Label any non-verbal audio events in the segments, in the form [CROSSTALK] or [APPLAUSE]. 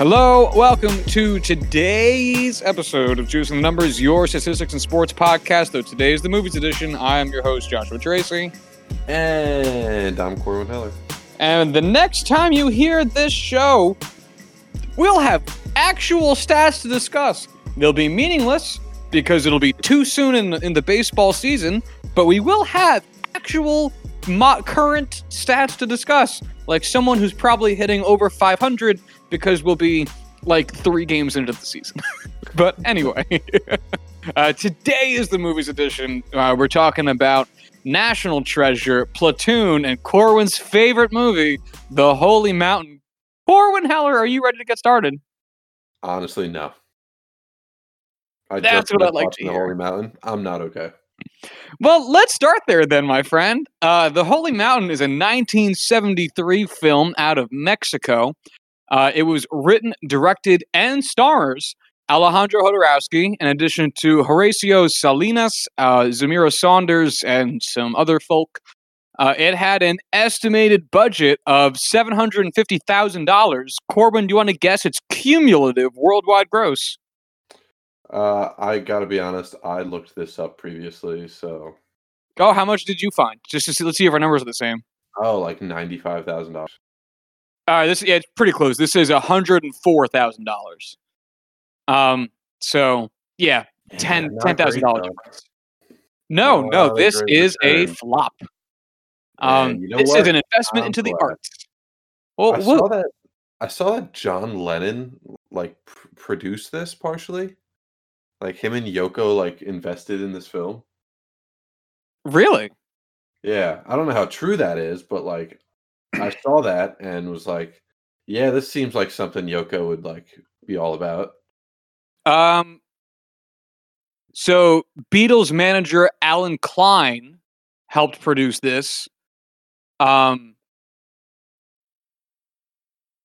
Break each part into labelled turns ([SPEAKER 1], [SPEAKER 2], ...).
[SPEAKER 1] Hello, welcome to today's episode of and the Numbers, your statistics and sports podcast. Though today is the movies edition, I am your host, Joshua Tracy.
[SPEAKER 2] And I'm Corwin Heller.
[SPEAKER 1] And the next time you hear this show, we'll have actual stats to discuss. They'll be meaningless because it'll be too soon in, in the baseball season, but we will have actual mo- current stats to discuss, like someone who's probably hitting over 500 because we'll be like three games into the season. [LAUGHS] but anyway, [LAUGHS] uh, today is the movies edition. Uh, we're talking about National Treasure, Platoon, and Corwin's favorite movie, The Holy Mountain. Corwin Heller, are you ready to get started?
[SPEAKER 2] Honestly, no. I
[SPEAKER 1] That's
[SPEAKER 2] just
[SPEAKER 1] what I'd like to
[SPEAKER 2] watching The
[SPEAKER 1] hear.
[SPEAKER 2] Holy Mountain. I'm not okay.
[SPEAKER 1] Well, let's start there then, my friend. Uh, the Holy Mountain is a 1973 film out of Mexico. Uh, it was written, directed, and stars Alejandro Jodorowsky, in addition to Horacio Salinas, uh, Zamira Saunders, and some other folk. Uh, it had an estimated budget of $750,000. Corwin, do you want to guess its cumulative worldwide gross?
[SPEAKER 2] Uh, I gotta be honest. I looked this up previously, so
[SPEAKER 1] Oh, how much did you find? Just to see, let's see if our numbers are the same.
[SPEAKER 2] oh, like ninety-five thousand dollars.
[SPEAKER 1] All right, this yeah, it's pretty close. This is hundred and four thousand dollars. Um, so yeah, ten ten thousand dollars. No,
[SPEAKER 2] Oh,
[SPEAKER 1] no, this is a
[SPEAKER 2] return.
[SPEAKER 1] flop.
[SPEAKER 2] Man,
[SPEAKER 1] Um,
[SPEAKER 2] you know
[SPEAKER 1] this is an investment
[SPEAKER 2] I'm
[SPEAKER 1] into the arts. Well,
[SPEAKER 2] I saw that. I saw that John Lennon like pr- produced this partially. Like him and Yoko like invested in this film.
[SPEAKER 1] really?
[SPEAKER 2] Yeah, I don't know how true that is, but like I [CLEARS THROAT] saw that and was like, yeah, this seems like something Yoko would like be all about.
[SPEAKER 1] Um, so Beatles manager Allen Klein helped produce this. Um,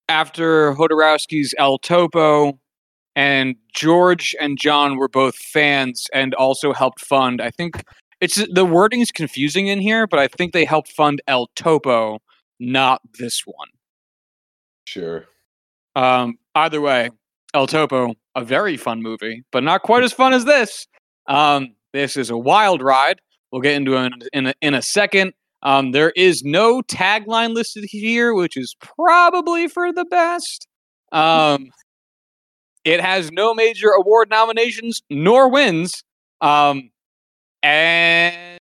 [SPEAKER 1] after Jodorowsky's El Topo, and George and John were both fans and also helped fund. I think it's the wording is confusing in here, but I think they helped fund El Topo, not this one.
[SPEAKER 2] Sure.
[SPEAKER 1] Um, either way, El Topo, a very fun movie, but not quite as fun as this. Um, this is a wild ride. We'll get into it in a, in a second. Um, there is no tagline listed here, which is probably for the best. Um, it has no major award nominations nor wins. Um, and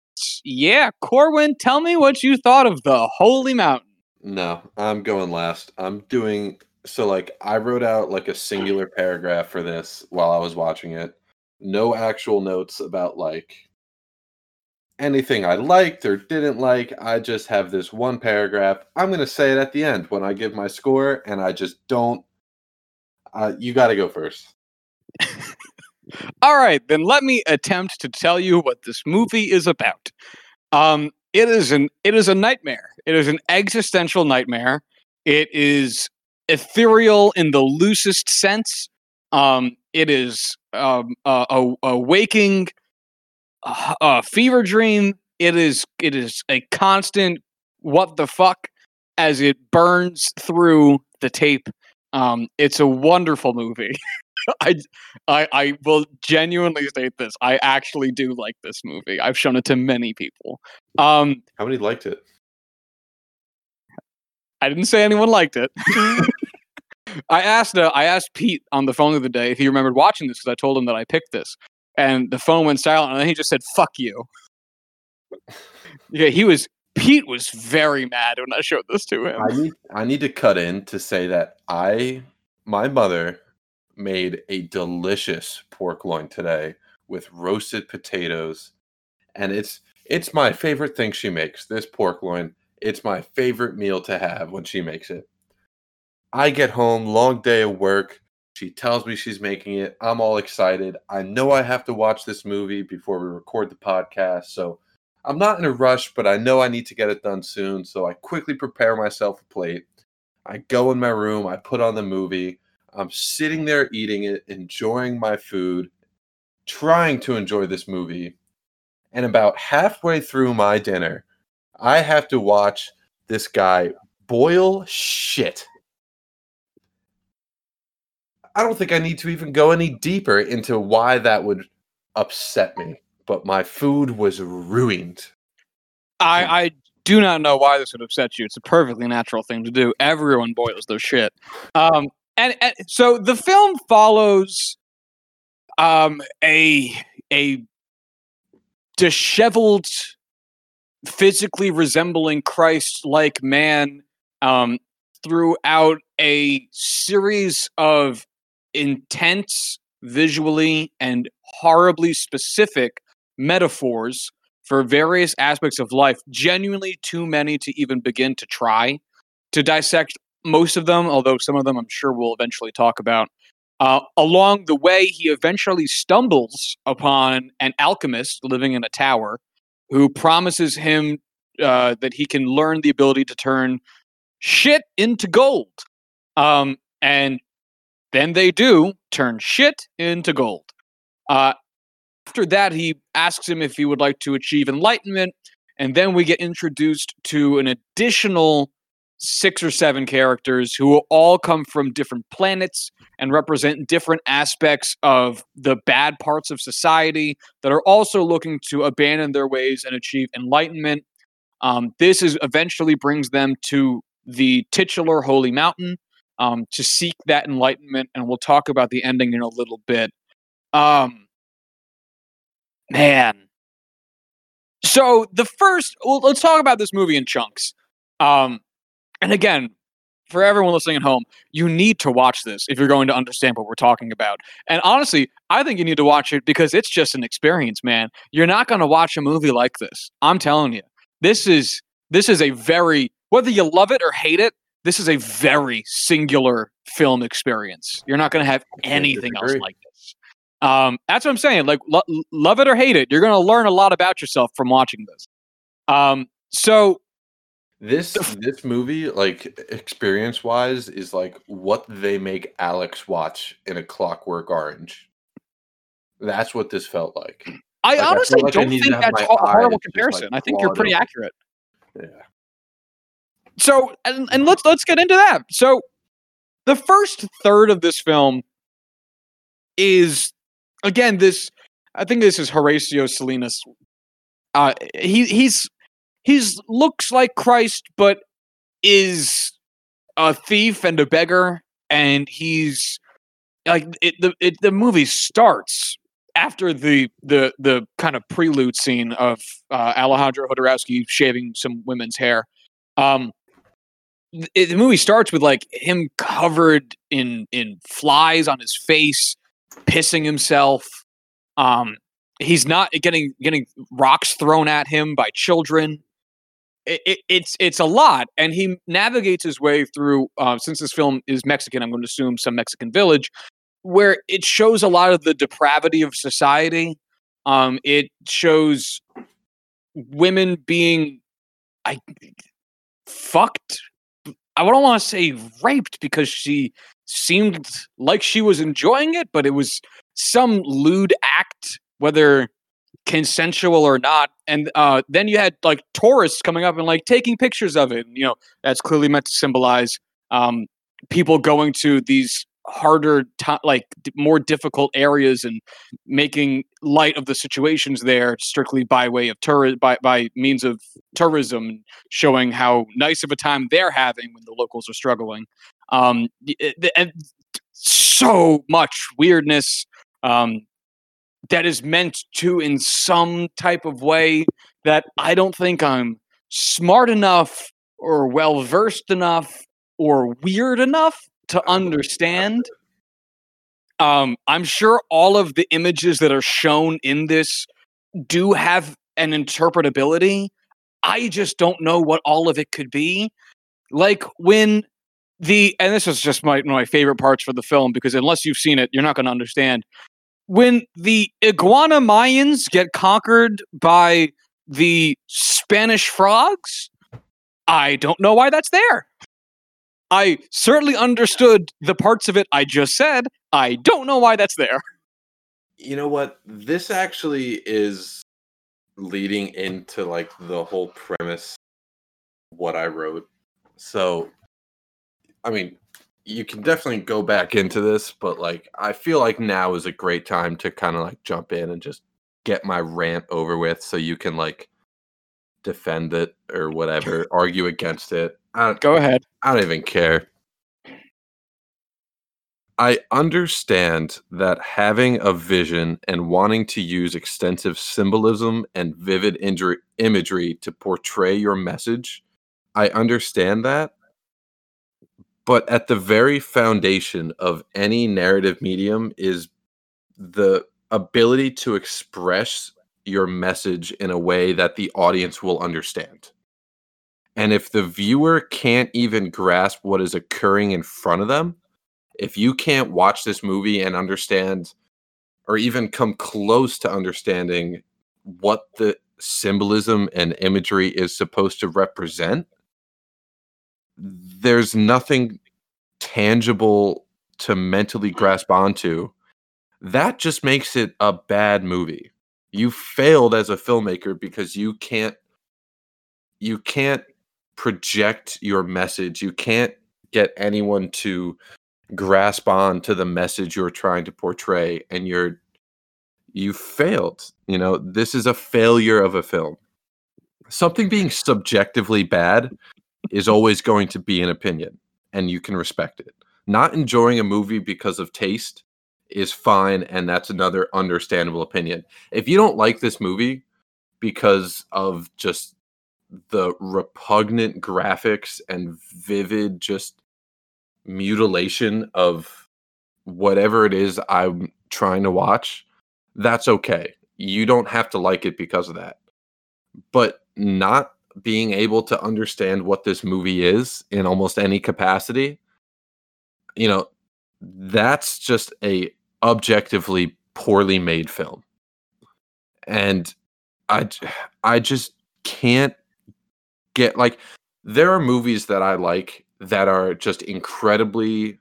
[SPEAKER 1] yeah, Corwin, tell me what you thought of the Holy Mountain.
[SPEAKER 2] No, I'm going last. I'm doing so like I wrote out like a singular paragraph for this while I was watching it. No actual notes about like anything I liked or didn't like. I just have this one paragraph. I'm going to say it at the end when I give my score and I just don't uh, you got to go first.
[SPEAKER 1] All right, then let me attempt to tell you what this movie is about. Um, it is an it is a nightmare. It is an existential nightmare. It is ethereal in the loosest sense. Um, it is um, a, a, a waking uh, a fever dream. It is it is a constant what the fuck as it burns through the tape. Um, it's a wonderful movie. [LAUGHS] I, I I will genuinely state this. I actually do like this movie. I've shown it to many people. Um,
[SPEAKER 2] How many liked it?
[SPEAKER 1] I didn't say anyone liked it. [LAUGHS] [LAUGHS] I asked uh, I asked Pete on the phone the other day if he remembered watching this because I told him that I picked this, and the phone went silent, and then he just said "fuck you." yeah, he was. Pete was very mad when I showed this to him.
[SPEAKER 2] I need I need to cut in to say that I my mother made a delicious pork loin today with roasted potatoes and it's it's my favorite thing she makes. This pork loin, it's my favorite meal to have when she makes it. I get home, long day of work. She tells me she's making it. I'm all excited. I know I have to watch this movie before we record the podcast, so I'm not in a rush, but I know I need to get it done soon. So I quickly prepare myself a plate. I go in my room, I put on the movie. I'm sitting there eating it, enjoying my food, trying to enjoy this movie. And about halfway through my dinner, I have to watch this guy boil shit. I don't think I need to even go any deeper into why that would upset me. But my food was ruined.
[SPEAKER 1] I, I do not know why this would upset you. It's a perfectly natural thing to do. Everyone boils their shit. Um, and, and so the film follows um, a a disheveled, physically resembling Christ-like man um, throughout a series of intense, visually and horribly specific metaphors for various aspects of life, genuinely too many to even begin to try to dissect most of them, although some of them I'm sure we'll eventually talk about. Uh, along the way, he eventually stumbles upon an alchemist living in a tower who promises him uh, that he can learn the ability to turn shit into gold. Um, and then they do turn shit into gold. Uh, after that, he asks him if he would like to achieve enlightenment. And then we get introduced to an additional six or seven characters who all come from different planets and represent different aspects of the bad parts of society that are also looking to abandon their ways and achieve enlightenment. Um, this is eventually brings them to the titular holy mountain um, to seek that enlightenment, and we'll talk about the ending in a little bit. Um, man, so the first, well, let's talk about this movie in chunks. Um, and again, for everyone listening at home, you need to watch this if you're going to understand what we're talking about. And honestly, I think you need to watch it because it's just an experience, man. You're not going to watch a movie like this. I'm telling you. This is this is a very whether you love it or hate it, this is a very singular film experience. You're not going to have anything else like. Um, that's what I'm saying. Like, lo- love it or hate it, you're going to learn a lot about yourself from watching this. Um, so
[SPEAKER 2] this this movie, like experience wise, is like what they make Alex watch in a Clockwork Orange. That's what this felt like.
[SPEAKER 1] I
[SPEAKER 2] Like,
[SPEAKER 1] honestly
[SPEAKER 2] feel like
[SPEAKER 1] don't
[SPEAKER 2] to
[SPEAKER 1] think that's a horrible comparison.
[SPEAKER 2] like,
[SPEAKER 1] I think you're pretty
[SPEAKER 2] open.
[SPEAKER 1] accurate.
[SPEAKER 2] Yeah.
[SPEAKER 1] So, and, and let's let's get into that. So, the first third of this film is again this. I think this is Horacio Salinas. Uh, he he's he's looks like Christ, but is a thief and a beggar, and he's like it, the it, the movie starts after the the the kind of prelude scene of uh, Alejandro Jodorowsky shaving some women's hair. Um, it, the movie starts with like him covered in in flies on his face, pissing himself. Um, he's not getting getting rocks thrown at him by children. It, it, it's it's a lot, and he navigates his way through. Uh, since this film is Mexican, I'm going to assume some Mexican village, where it shows a lot of the depravity of society. Um, it shows women being, I fucked. I don't want to say raped because she seemed like she was enjoying it, but it was some lewd act, whether consensual or not. And uh, then you had like tourists coming up and like taking pictures of it. And, you know, that's clearly meant to symbolize um, people going to these harder, to- like more difficult areas and making light of the situations there strictly by way of tour by by means of tourism, showing how nice of a time they're having when the locals are struggling. Um, it- and so much weirdness. Um, that is meant to in some type of way that I don't think I'm smart enough or well versed enough or weird enough to understand. Um, I'm sure all of the images that are shown in this do have an interpretability. I just don't know what all of it could be. Like when the and this is just my one of my favorite parts for the film because unless you've seen it, you're not going to understand when the iguana Mayans get conquered by the Spanish frogs, I don't know why that's there. I certainly understood the parts of it I just said. I don't know why that's there.
[SPEAKER 2] You know what? This actually is leading into like the whole premise what I wrote. So I mean, you can definitely go back into this, but like I feel like now is a great time to kind of like jump in and just get my rant over with so you can like defend it or whatever, argue against it.
[SPEAKER 1] Go ahead.
[SPEAKER 2] I don't even care. I understand that having a vision and wanting to use extensive symbolism and vivid injury, imagery to portray your message, I understand that. But at the very foundation of any narrative medium is the ability to express your message in a way that the audience will understand. And if the viewer can't even grasp what is occurring in front of them, if you can't watch this movie and understand or even come close to understanding what the symbolism and imagery is supposed to represent, there's nothing tangible to mentally grasp onto. That just makes it a bad movie. You failed as a filmmaker because you can't you can't project your message. You can't get anyone to grasp on to the message you're trying to portray and you're you failed you know? This is a failure of a film. Something being subjectively bad is always going to be an opinion and you can respect it. Not enjoying a movie because of taste is fine and that's another understandable opinion. If you don't like this movie because of just the repugnant graphics and vivid just mutilation of whatever it is I'm trying to watch, that's okay. You don't have to like it because of that. But not being able to understand what this movie is in almost any capacity, you know, that's just a objectively poorly made film. And I I just can't get like there are movies that I like that are just incredibly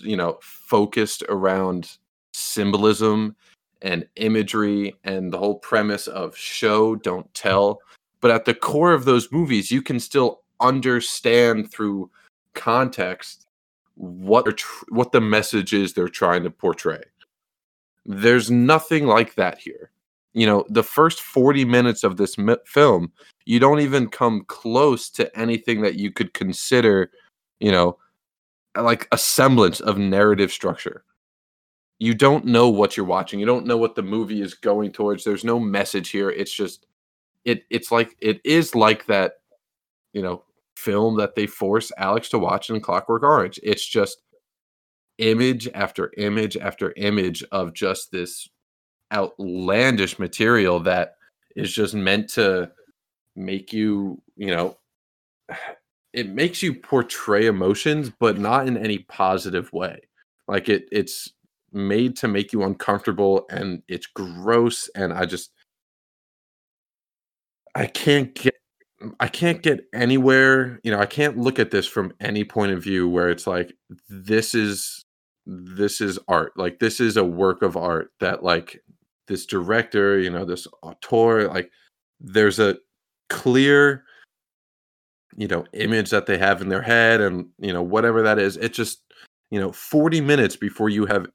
[SPEAKER 2] you know focused around symbolism and imagery and the whole premise of show don't tell. But at the core of those movies you can still understand through context what tr- what the message is they're trying to portray. There's nothing like that here you know the first 40 minutes of this mi- film you don't even come close to anything that you could consider, you know, like a semblance of narrative structure. You don't know what you're watching. You don't know what the movie is going towards. There's no message here. It's just it it's like it is like that, you know, film that they force Alex to watch in Clockwork Orange. It's just image after image after image of just this outlandish material that is just meant to make you, you know, it makes you portray emotions, but not in any positive way. Like it, it's made to make you uncomfortable, and it's gross. And I just, I can't get, I can't get anywhere. You know, I can't look at this from any point of view where it's like this is, this is art. Like this is a work of art that like this director, you know, this auteur, like there's a clear you know image that they have in their head and you know whatever that is it just you know 40 minutes before you have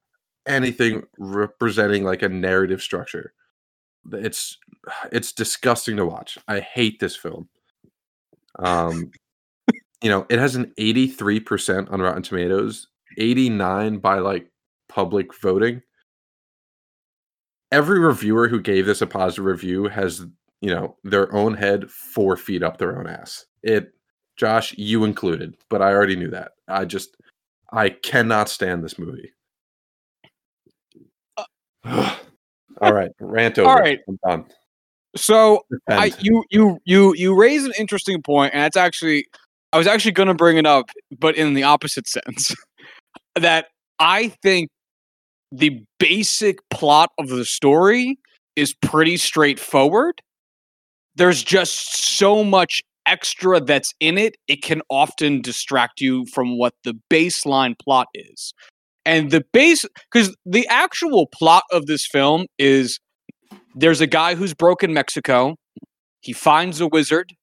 [SPEAKER 2] anything representing like a narrative structure. It's it's disgusting to watch. I hate this film. Um you know it has an 83% on rotten tomatoes 89 by like public voting every reviewer who gave this a positive review has you know, their own head four feet up their own ass. It, Josh, you included, but I already knew that. I just, I cannot stand this movie. Uh, [SIGHS] All right, rant over.
[SPEAKER 1] All right,
[SPEAKER 2] I'm done.
[SPEAKER 1] So I, you you you you raise an interesting point, and it's actually I was actually going to bring it up, but in the opposite [LAUGHS] sense, that I think the basic plot of the story is pretty straightforward, there's just so much extra that's in it, it can often distract you from what the baseline plot is. And the base, because the actual plot of this film is there's a guy who's broken Mexico. He finds a wizard.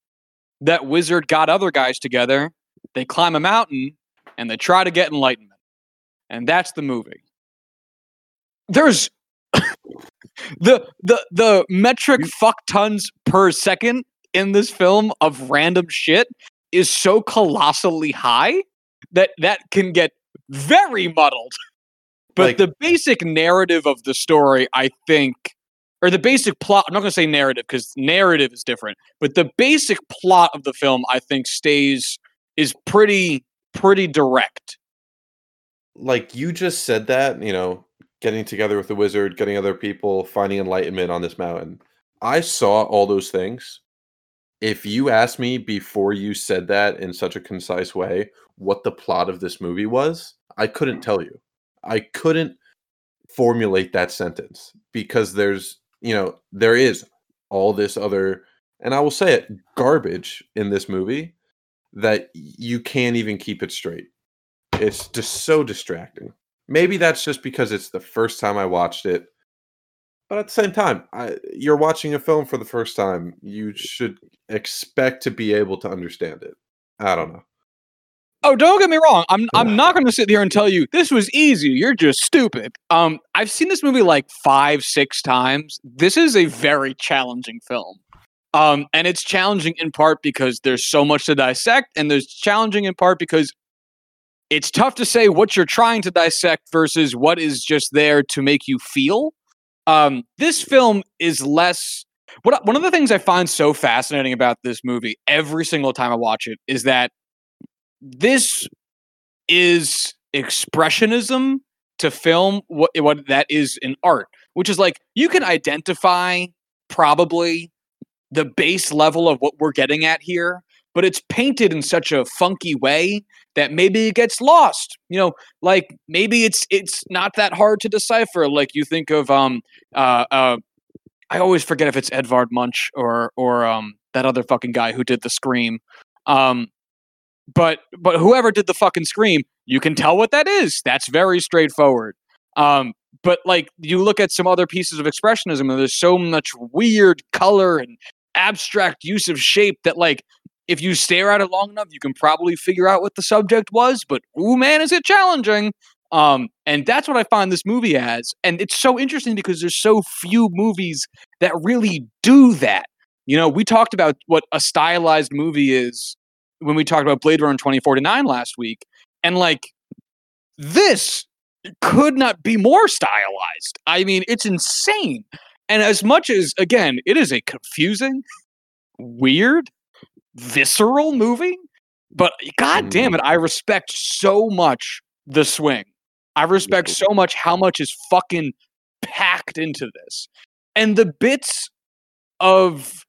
[SPEAKER 1] That wizard got other guys together. They climb a mountain and they try to get enlightenment. And that's the movie. There's [COUGHS] the the the metric fuck tons per second in this film of random shit is so colossally high that that can get very muddled. But
[SPEAKER 2] Like-
[SPEAKER 1] the basic narrative of the story, I think, or the basic plot, I'm not going to say narrative because narrative is different, but the basic plot of the film, I think, stays, is pretty, pretty direct.
[SPEAKER 2] like you just said that, you know, getting together with the wizard, getting other people, finding enlightenment on this mountain. I saw all those things. If you asked me before you said that in such a concise way what the plot of this movie was, I couldn't tell you. I couldn't formulate that sentence because there's, you know, there is all this other and I will say it, garbage in this movie that you can't even keep it straight. It's just so distracting. Maybe that's just because it's the first time I watched it. But at the same time, I, you're watching a film for the first time. You should expect to be able to understand it. I don't know.
[SPEAKER 1] Oh, don't get me wrong. I'm I'm not going to sit here and tell you this was easy. You're just stupid. Um, I've seen this movie like five, six times. This is a very challenging film. Um, and it's challenging in part because there's so much to dissect, and there's challenging in part because it's tough to say what you're trying to dissect versus what is just there to make you feel. Um, this film is less. What one of the things I find so fascinating about this movie every single time I watch it is that this is expressionism to film what what that is in art, which is like you can identify probably the base level of what we're getting at here, but it's painted in such a funky way that maybe it gets lost. You know, like maybe it's it's not that hard to decipher. Like you think of um uh uh I always forget if it's Edvard Munch or or um that other fucking guy who did the scream. Um but but whoever did the fucking scream, you can tell what that is. That's very straightforward. Um, but like you look at some other pieces of expressionism, and there's so much weird color and abstract use of shape that like if you stare at it long enough, you can probably figure out what the subject was. But ooh, man, is it challenging? Um, and that's what I find this movie as. And it's so interesting because there's so few movies that really do that. You know, we talked about what a stylized movie is when we talked about Blade Runner 2049 last week. And like this could not be more stylized. I mean, it's insane. And as much as again, it is a confusing, weird, visceral movie, but god damn it, I respect so much the swing. I respect so much how much is fucking packed into this. And the bits of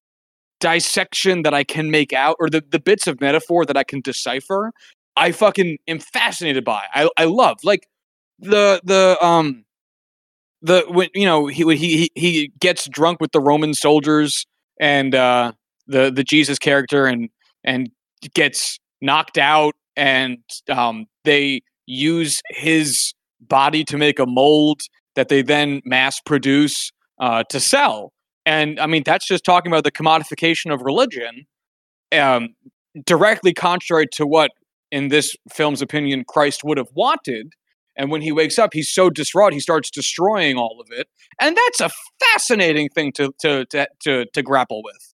[SPEAKER 1] dissection that I can make out, or the, the bits of metaphor that I can decipher, I fucking am fascinated by. I I love like the the um the when you know he when he he he gets drunk with the Roman soldiers and uh the the Jesus character and and gets knocked out and um they use his body to make a mold that they then mass produce uh to sell and I mean, that's just talking about the commodification of religion, um, directly contrary to what, in this film's opinion, Christ would have wanted. And when he wakes up, he's so distraught, he starts destroying all of it. And that's a fascinating thing to to to to, to grapple with,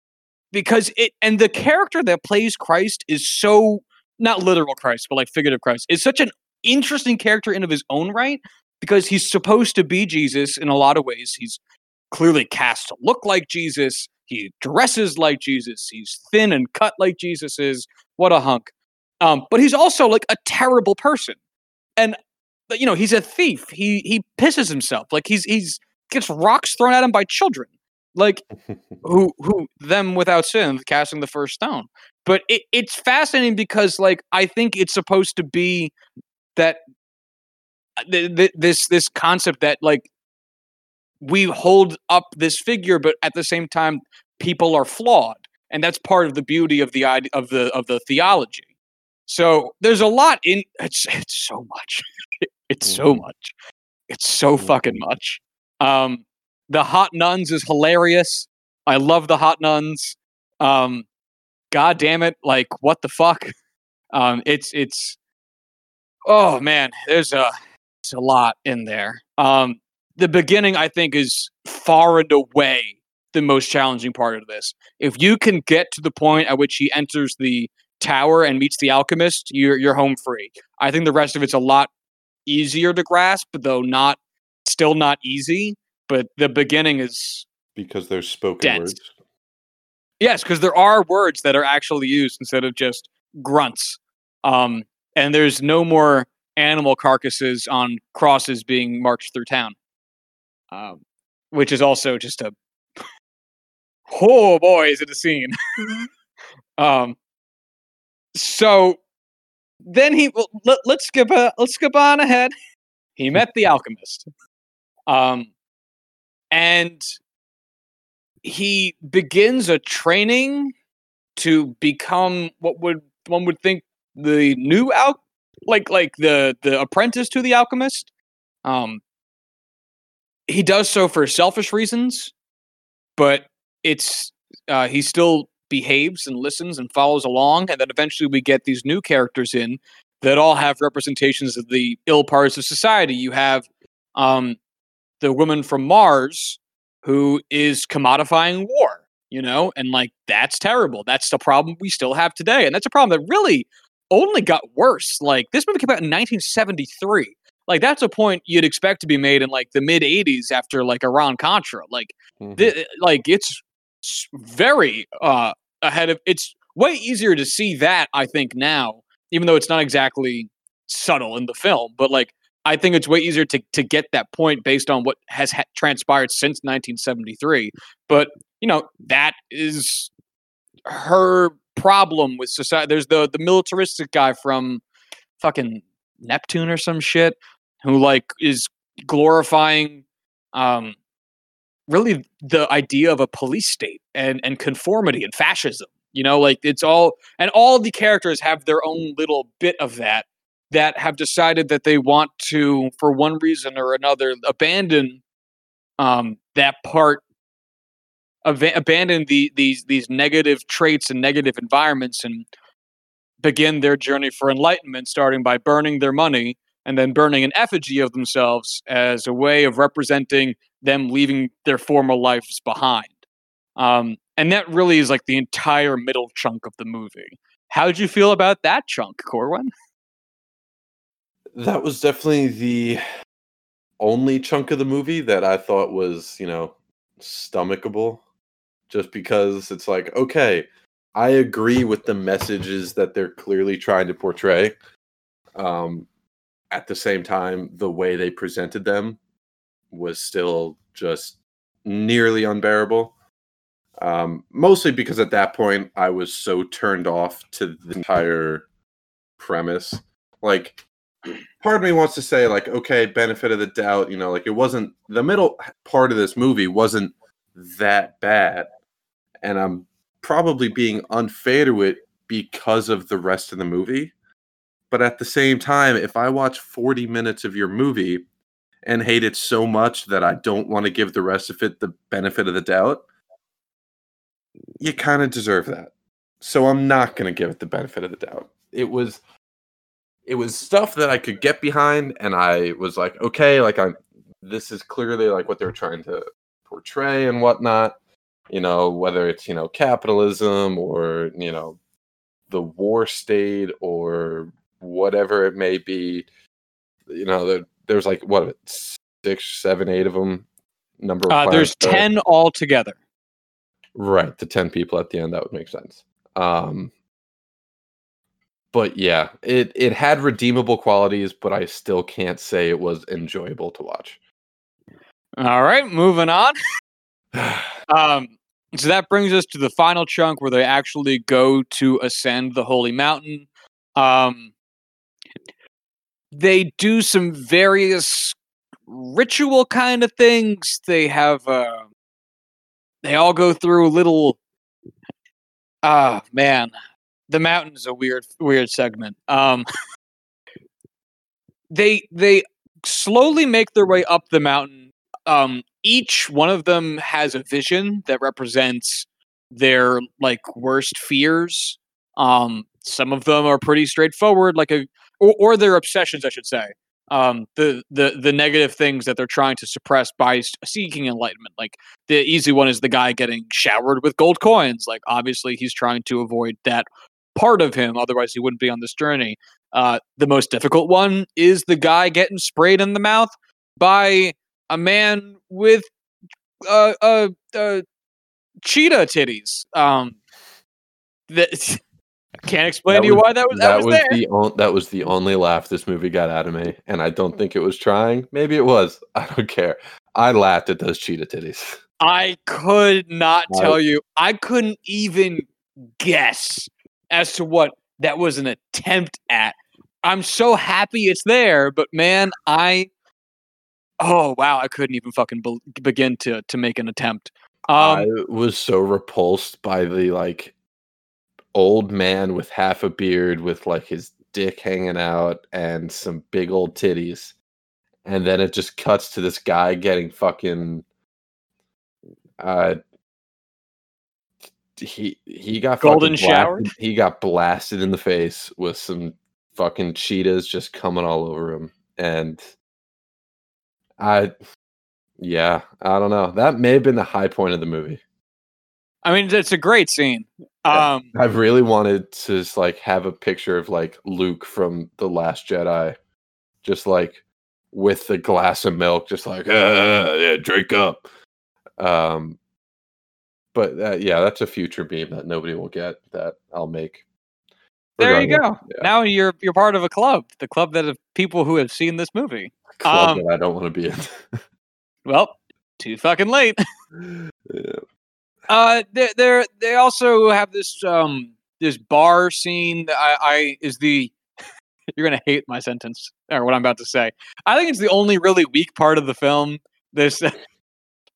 [SPEAKER 1] because it and the character that plays Christ is so not literal Christ, but like figurative Christ is such an interesting character in of his own right because he's supposed to be Jesus in a lot of ways. He's clearly cast to look like Jesus. He dresses like Jesus. He's thin and cut like Jesus is. What a hunk. Um, but he's also like a terrible person. And you know, he's a thief. He he pisses himself. Like he's he's gets rocks thrown at him by children. Like [LAUGHS] who who them without sin casting the first stone. But it, it's fascinating because like I think it's supposed to be that th- th- this this concept that like we hold up this figure, but at the same time, people are flawed, and that's part of the beauty of the idea of the of the theology. So there's a lot in it's it's so much, [LAUGHS] it's so
[SPEAKER 2] Mhm.
[SPEAKER 1] much, it's so fucking much. Um, the hot nuns is hilarious. I love the hot nuns. Um, God damn it! Like what the fuck? Um, it's it's oh man, there's a there's a lot in there. Um, the beginning, I think, is far and away the most challenging part of this. If you can get to the point at which he enters the tower and meets the alchemist, you're you're home free. I think the rest of it's a lot easier to grasp, though not still not easy. But the beginning is
[SPEAKER 2] because there's spoken
[SPEAKER 1] Dense.
[SPEAKER 2] words.
[SPEAKER 1] Yes, because there are words that are actually used instead of just grunts. Um, and there's no more animal carcasses on crosses being marched through town, um, which is also just a [LAUGHS] oh boy, is it a scene. [LAUGHS] um, so then he well, let, let's skip a, let's skip on ahead. He met the alchemist, um, and he begins a training to become what would one would think the new al like like the the apprentice to the alchemist um he does so for selfish reasons but it's uh he still behaves and listens and follows along and then eventually we get these new characters in that all have representations of the ill parts of society. You have um the woman from mars who is commodifying war, you know, and like that's terrible. That's the problem we still have today. And that's a problem that really only got worse. Like this movie came out in 1973. Like that's a point you'd expect to be made in like the mid 80s after like Iran Contra. Like
[SPEAKER 2] Mhm.
[SPEAKER 1] thi- like it's very uh ahead of it's way easier to see that I think now, even though it's not exactly subtle in the film, but like I think it's way easier to to get that point based on what has ha- transpired since 1973. But you know that is her problem with society. There's the the militaristic guy from fucking Neptune or some shit who like is glorifying um really the idea of a police state and and conformity and fascism you know like it's all and all the characters have their own little bit of that that have decided that they want to for one reason or another abandon um that part ava- abandon the these these negative traits and negative environments and begin their journey for enlightenment starting by burning their money and then burning an effigy of themselves as a way of representing them leaving their former lives behind. Um, and that really is like the entire middle chunk of the movie. How did you feel about that chunk, Corwin?
[SPEAKER 2] That was definitely the only chunk of the movie that I thought was, you know, stomachable. Just because it's like, okay, I agree with the messages that they're clearly trying to portray. Um, at the same time, the way they presented them was still just nearly unbearable. Um, mostly because at that point I was so turned off to the entire premise. Like, part of me wants to say, like, okay, benefit of the doubt, you know, like it wasn't the middle part of this movie wasn't that bad. And I'm probably being unfair to it because of the rest of the movie. But at the same time, if I watch 40 minutes of your movie and hate it so much that I don't want to give the rest of it the benefit of the doubt, you kind of deserve that. So I'm not going to give it the benefit of the doubt. It was it was stuff that I could get behind and I was like, okay, like I'm this is clearly like what they're trying to portray and whatnot. You know, whether it's, you know, capitalism or, you know, the war state or whatever it may be. You know, there, there's like what six, seven, eight of them. Number
[SPEAKER 1] Uh, there's 10 altogether.
[SPEAKER 2] Right, the 10 people at the end, that would make sense. Um but yeah, it it had redeemable qualities, but I still can't say it was enjoyable to watch.
[SPEAKER 1] All right, moving on. [LAUGHS] [SIGHS] Um, so that brings us to the final chunk where they actually go to ascend the holy mountain. Um, they do some various ritual kind of things. They have uh, they all go through a little. Ah, man, the mountain is a weird, weird segment. Um, they they slowly make their way up the mountain. Um, each one of them has a vision that represents their like worst fears. Um, some of them are pretty straightforward, like a or, or their obsessions, I should say. Um, the the the negative things that they're trying to suppress by seeking enlightenment. Like the easy one is the guy getting showered with gold coins. Like obviously he's trying to avoid that part of him, otherwise he wouldn't be on this journey. Uh, the most difficult one is the guy getting sprayed in the mouth by a man with uh, uh, uh, cheetah titties. Um, that [LAUGHS] I can't explain
[SPEAKER 2] That
[SPEAKER 1] to you
[SPEAKER 2] was-
[SPEAKER 1] why that was that, was, there.
[SPEAKER 2] the on, that was the only laugh this movie got out of me, and I don't think it was trying. Maybe it was. [LAUGHS] I don't care. I laughed at those cheetah titties.
[SPEAKER 1] I could not
[SPEAKER 2] I-
[SPEAKER 1] tell you. I couldn't even guess as to what that was an attempt at. I'm so happy it's there, but man, I oh wow, I couldn't even fucking be- begin to to make an attempt.
[SPEAKER 2] I
[SPEAKER 1] Um,
[SPEAKER 2] was so repulsed by the like old man with half a beard with like his dick hanging out and some big old titties. And then it just cuts to this guy getting fucking uh he he got
[SPEAKER 1] Golden showered?
[SPEAKER 2] He got blasted in the face with some fucking cheetahs just coming all over him. And I yeah, I don't know. That may have been the high point of the movie.
[SPEAKER 1] I mean, it's a great scene. Um,
[SPEAKER 2] I've really wanted to just, like have a picture of like Luke from the Last Jedi, just like with the glass of milk, just like "Ah, yeah, drink up. Um, but uh, yeah, that's a future beam that nobody will get that I'll make.
[SPEAKER 1] there you go.
[SPEAKER 2] yeah.
[SPEAKER 1] Now you're you're part of a club, the club that of people who have seen this movie.
[SPEAKER 2] Club
[SPEAKER 1] um,
[SPEAKER 2] that I don't want to be in. [LAUGHS]
[SPEAKER 1] Well, too fucking late. [LAUGHS]
[SPEAKER 2] yeah.
[SPEAKER 1] Uh, they they they also have this um this bar scene that I, I is the [LAUGHS] you're gonna hate my sentence or what I'm about to say. I think it's the only really weak part of the film. This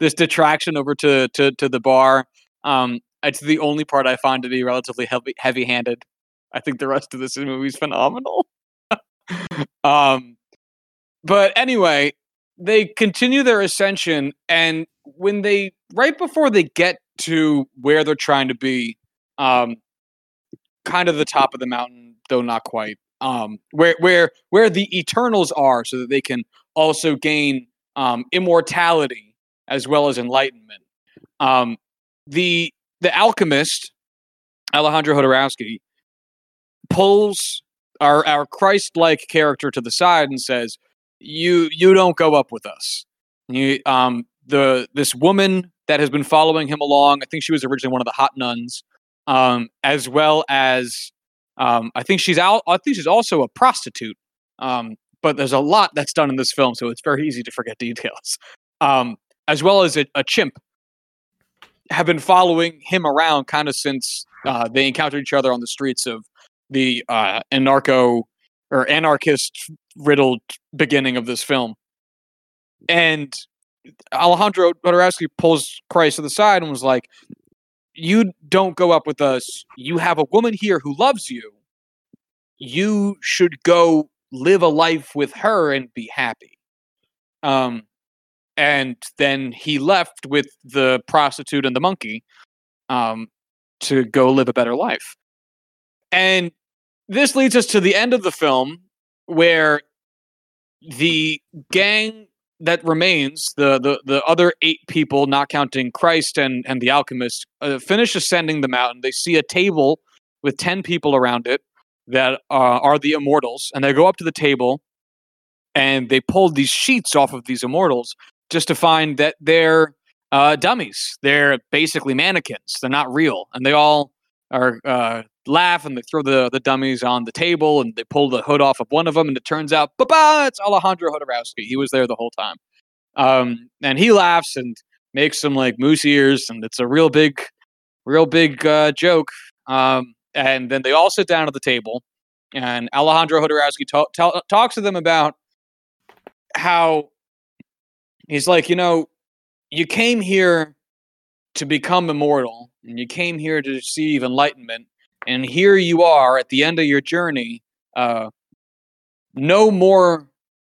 [SPEAKER 1] this detraction over to to to the bar. Um, it's the only part I find to be relatively heavy heavy handed. I think the rest of this movie is phenomenal. [LAUGHS] um, but anyway, they continue their ascension, and when they right before they get to where they're trying to be, um, kind of the top of the mountain, though not quite. Um, where where where the Eternals are, so that they can also gain um, immortality as well as enlightenment. Um, the the alchemist Alejandro Jodorowsky pulls our our Christ-like character to the side and says, "You you don't go up with us." You, um, the this woman that has been following him along. I think she was originally one of the hot nuns, um, as well as um, I think she's out. I think she's also a prostitute. Um, but there's a lot that's done in this film, so it's very easy to forget details. [LAUGHS] Um, as well as a, a chimp have been following him around kind of since uh, they encountered each other on the streets of the uh, anarcho or anarchist riddled beginning of this film. And Alejandro Jodorowsky pulls Christ to the side and was like, "You don't go up with us. You have a woman here who loves you. You should go live a life with her and be happy." Um, and then he left with the prostitute and the monkey, um, to go live a better life. And this leads us to the end of the film where the gang that remains, the the the other eight people, not counting Christ and and the alchemist, uh, finish ascending the mountain. They see a table with ten people around it that uh, are the immortals, and they go up to the table, and they pull these sheets off of these immortals just to find that they're uh, dummies. They're basically mannequins. They're not real, and they all are uh, laugh and they throw the the dummies on the table and they pull the hood off of one of them, and it turns out, ba it's Alejandro Jodorowsky. He was there the whole time, um, and he laughs and makes some like moose ears, and it's a real big, real big uh, joke. Um, and then they all sit down at the table, and Alejandro Jodorowsky ta- ta- talks to them about how he's like, you know, you came here to become immortal, and you came here to receive enlightenment, and here you are at the end of your journey, uh, no more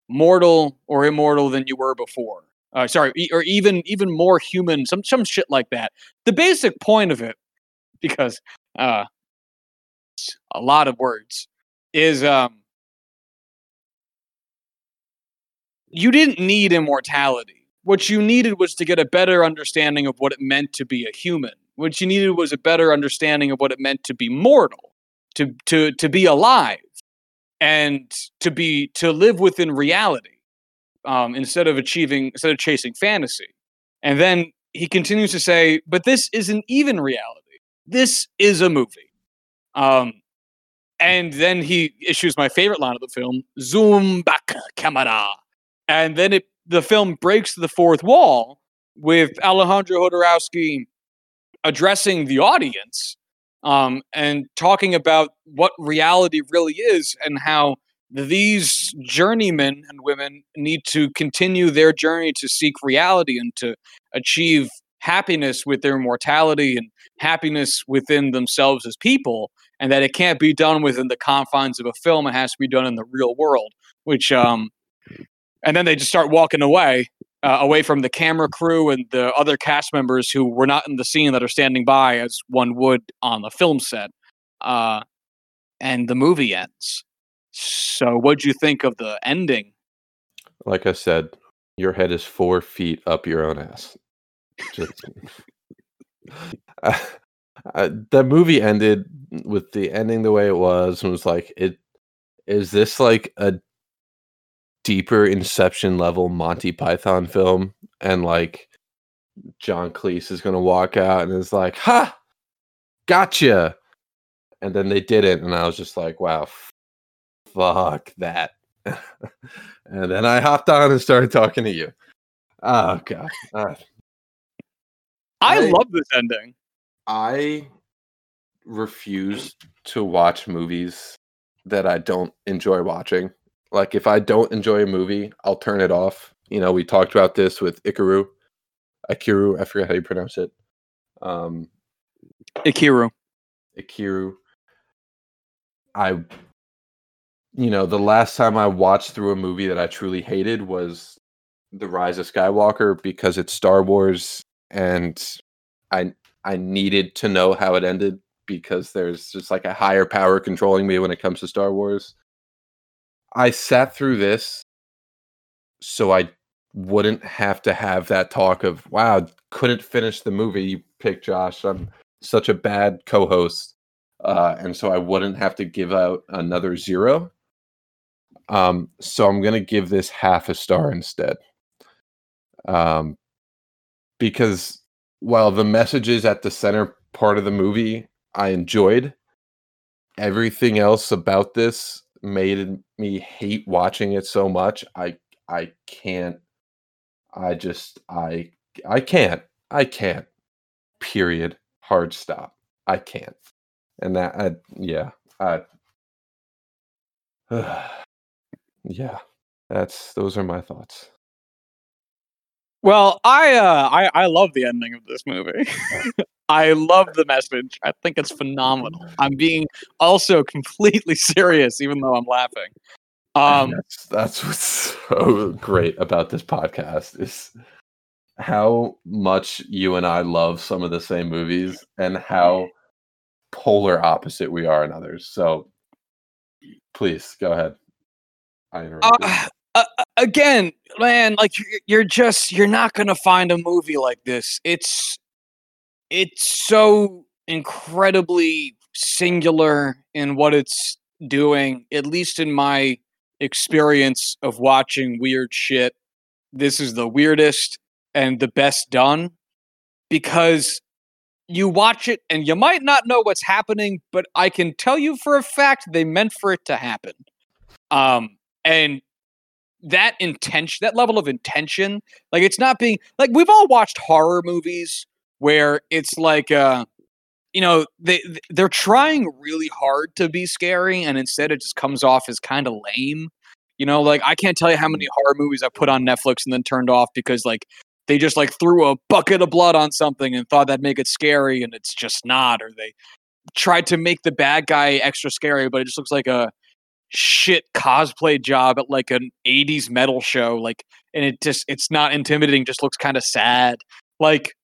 [SPEAKER 1] mortal or immortal than you were before. Uh, sorry, e- or even even more human, some some shit like that. The basic point of it, because uh, a lot of words, is um, you didn't need immortality. What you needed was to get a better understanding of what it meant to be a human. What you needed was a better understanding of what it meant to be mortal, to to to be alive, and to be to live within reality um, instead of achieving instead of chasing fantasy. And then he continues to say, "But this isn't even reality. This is a movie." Um, and then he issues my favorite line of the film: "Zoom back, camera." And then it the film breaks the fourth wall with Alejandro Jodorowsky addressing the audience um, and talking about what reality really is and how these journeymen and women need to continue their journey to seek reality and to achieve happiness with their mortality and happiness within themselves as people and that it can't be done within the confines of a film. It has to be done in the real world which um and then they just start walking away uh, away from the camera crew and the other cast members who were not in the scene that are standing by as one would on the film set uh and the movie ends so, what'd you think of the ending?
[SPEAKER 2] Like I said, your head is four feet up your own ass. Just, [LAUGHS] uh, uh, the movie ended with the ending the way it was, and was like, "It is this like a deeper Inception level Monty Python film?" And like, John Cleese is gonna walk out and is like, "Ha, gotcha!" And then they didn't, and I was just like, "Wow, fuck that. [LAUGHS] and then I hopped on and started talking to you. Oh god. Uh,
[SPEAKER 1] I, I love this ending.
[SPEAKER 2] I refuse to watch movies that I don't enjoy watching. Like if I don't enjoy a movie, I'll turn it off. You know, we talked about this with Ikaru. Akiru, I forget how you pronounce it. Um
[SPEAKER 1] Ikiru.
[SPEAKER 2] Ikiru. I you know, the last time I watched through a movie that I truly hated was The Rise of Skywalker because it's Star Wars and I I needed to know how it ended because there's just like a higher power controlling me when it comes to Star Wars. I sat through this so I wouldn't have to have that talk of wow, couldn't finish the movie. You pick Josh. I'm such a bad co-host. Uh, and so I wouldn't have to give out another zero. Um, so I'm gonna give this half a star instead. Um, because while the messages at the center part of the movie I enjoyed, everything else about this made me hate watching it so much. I I can't. I just I I can't. I can't. Period. Hard stop. I can't. And that I yeah. I [SIGHS] Yeah, that's those are my thoughts.
[SPEAKER 1] Well, I uh, I I love the ending of this movie. [LAUGHS] [LAUGHS] I love the message. I think it's phenomenal. I'm being also completely [LAUGHS] serious, even though I'm laughing.
[SPEAKER 2] Um, that's, that's what's so great about this podcast is how much you and I love some of the same movies and how polar opposite we are in others. So please go ahead.
[SPEAKER 1] I uh, uh, again, man, like you're just you're not gonna find a movie like this. It's it's so incredibly singular in what it's doing. At least in my experience of watching weird shit, this is the weirdest and the best done because you watch it and you might not know what's happening, but I can tell you for a fact they meant for it to happen. Um, and that intention that level of intention like it's not being like we've all watched horror movies where it's like uh you know they they're trying really hard to be scary and instead it just comes off as kind of lame you know like i can't tell you how many horror movies i put on netflix and then turned off because like they just like threw a bucket of blood on something and thought that'd make it scary and it's just not or they tried to make the bad guy extra scary but it just looks like a shit cosplay job at like an 80s metal show like and it just it's not intimidating just looks kind of sad like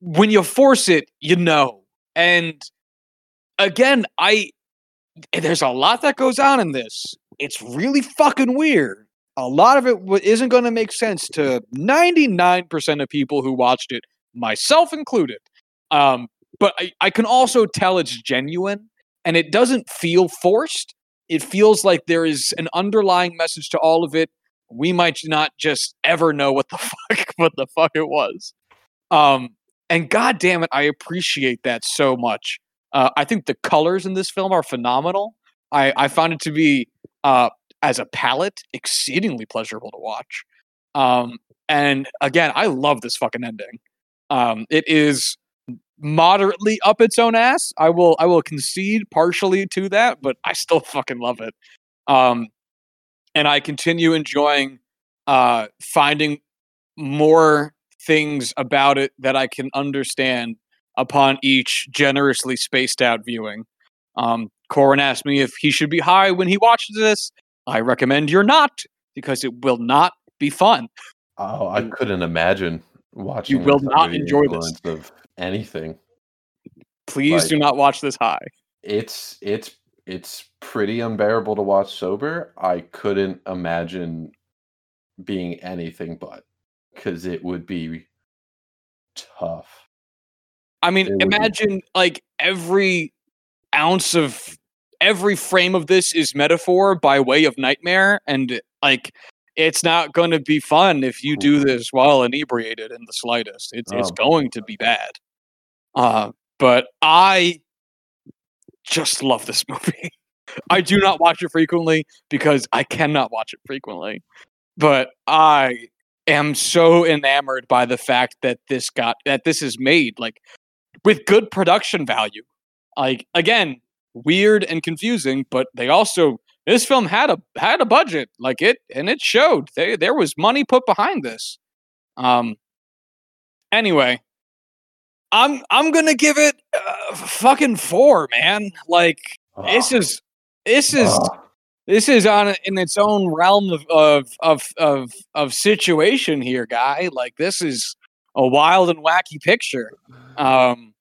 [SPEAKER 1] when you force it you know and again i there's a lot that goes on in this it's really fucking weird a lot of it isn't going to make sense to 99% of people who watched it, myself included. Um, but I, I can also tell it's genuine and it doesn't feel forced. It feels like there is an underlying message to all of it. We might not just ever know what the [LAUGHS] fuck what the fuck it was. Um, and god damn it, I appreciate that so much. Uh, I think the colors in this film are phenomenal. I, I found it to be uh, as a palette exceedingly pleasurable to watch. Um, and again, I love this fucking ending. Um, it is moderately up its own ass. I will I will concede partially to that, but I still [LAUGHS] fucking love it. Um, and I continue enjoying uh, finding more things about it that I can understand upon each generously spaced out viewing. Um, Corwin asked me if he should be high when he watches this. I recommend you're not because it will not be fun.
[SPEAKER 2] Oh, I couldn't imagine watching.
[SPEAKER 1] You will not enjoy this.
[SPEAKER 2] Of anything,
[SPEAKER 1] Please
[SPEAKER 2] Like-
[SPEAKER 1] do not watch this high.
[SPEAKER 2] it's it's it's pretty unbearable to watch sober. I couldn't imagine being anything but because it would be tough.
[SPEAKER 1] I mean,
[SPEAKER 2] It would be-
[SPEAKER 1] imagine like every ounce of every frame of this is metaphor by way of nightmare, and like it's not going to be fun if you do this while inebriated in the slightest. It's it's
[SPEAKER 2] Oh.
[SPEAKER 1] going to be bad. Uh, but I just love this [LAUGHS] movie. I do not watch it frequently because I cannot watch it frequently. But I am so enamored by the fact that this got that this is made like with good production value. Like again, weird and confusing, but they also this film had a had a budget, like it and it showed. They, there was money put behind this. Um anyway, I'm I'm going to give it uh, fucking 4, man. Like this is this is. This is on in its own realm of of of of, of situation here, guy. Like this is a wild and wacky picture. Um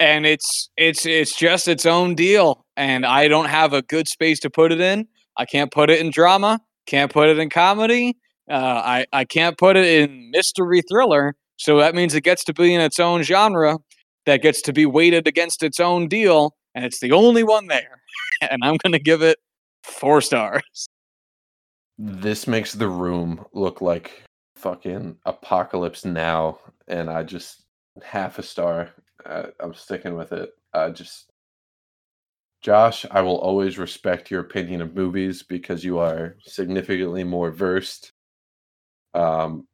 [SPEAKER 1] and it's it's it's just its own deal and I don't have a good space to put it in. I can't put it in drama, can't put it in comedy. Uh, I I can't put it in mystery thriller. So that means it gets to be in its own genre that gets to be weighted against its own deal and it's the only one there. [LAUGHS] and I'm going to give it 4 stars.
[SPEAKER 2] This makes the room look like fucking apocalypse now, and I just half a star. Uh, I'm sticking with it. I just, Josh, I will always respect your opinion of movies because you are significantly more versed. Um,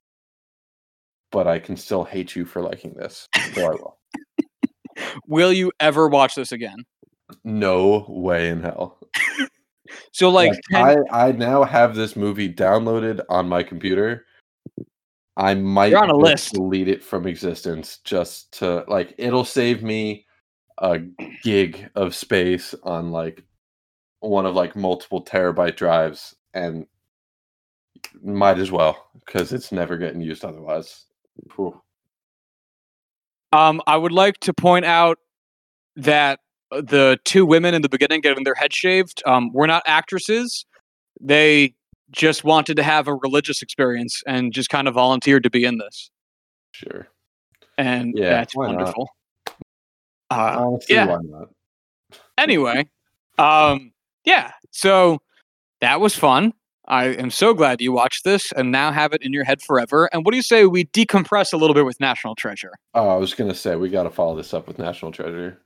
[SPEAKER 2] but I can still hate you for liking this. So I will. [LAUGHS]
[SPEAKER 1] Will you ever watch this again?
[SPEAKER 2] No way in hell. [LAUGHS]
[SPEAKER 1] So like
[SPEAKER 2] I, I now have this movie downloaded on my computer. I might
[SPEAKER 1] You're on a list.
[SPEAKER 2] delete it from existence just to like it'll save me a gig of space on like one of like multiple terabyte drives and might as well because it's never getting used otherwise. Whew.
[SPEAKER 1] Um, I would like to point out that the two women in the beginning getting their head shaved um, were not actresses. They just wanted to have a religious experience and just kind of volunteered to be in this.
[SPEAKER 2] Sure.
[SPEAKER 1] And
[SPEAKER 2] Yeah,
[SPEAKER 1] that's wonderful. Uh,
[SPEAKER 2] Honestly,
[SPEAKER 1] yeah.
[SPEAKER 2] why not? [LAUGHS]
[SPEAKER 1] anyway, um, yeah. So that was fun. I am so glad you watched this and now have it in your head forever. And what do you say we decompress a little bit with National Treasure?
[SPEAKER 2] Oh, I was gonna say we gotta follow this up with National Treasure.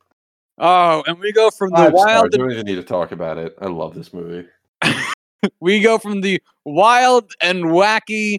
[SPEAKER 1] Oh, and we go from the
[SPEAKER 2] stars,
[SPEAKER 1] wild
[SPEAKER 2] we don't even need to talk about it. I love this movie. [LAUGHS]
[SPEAKER 1] we go from the wild and wacky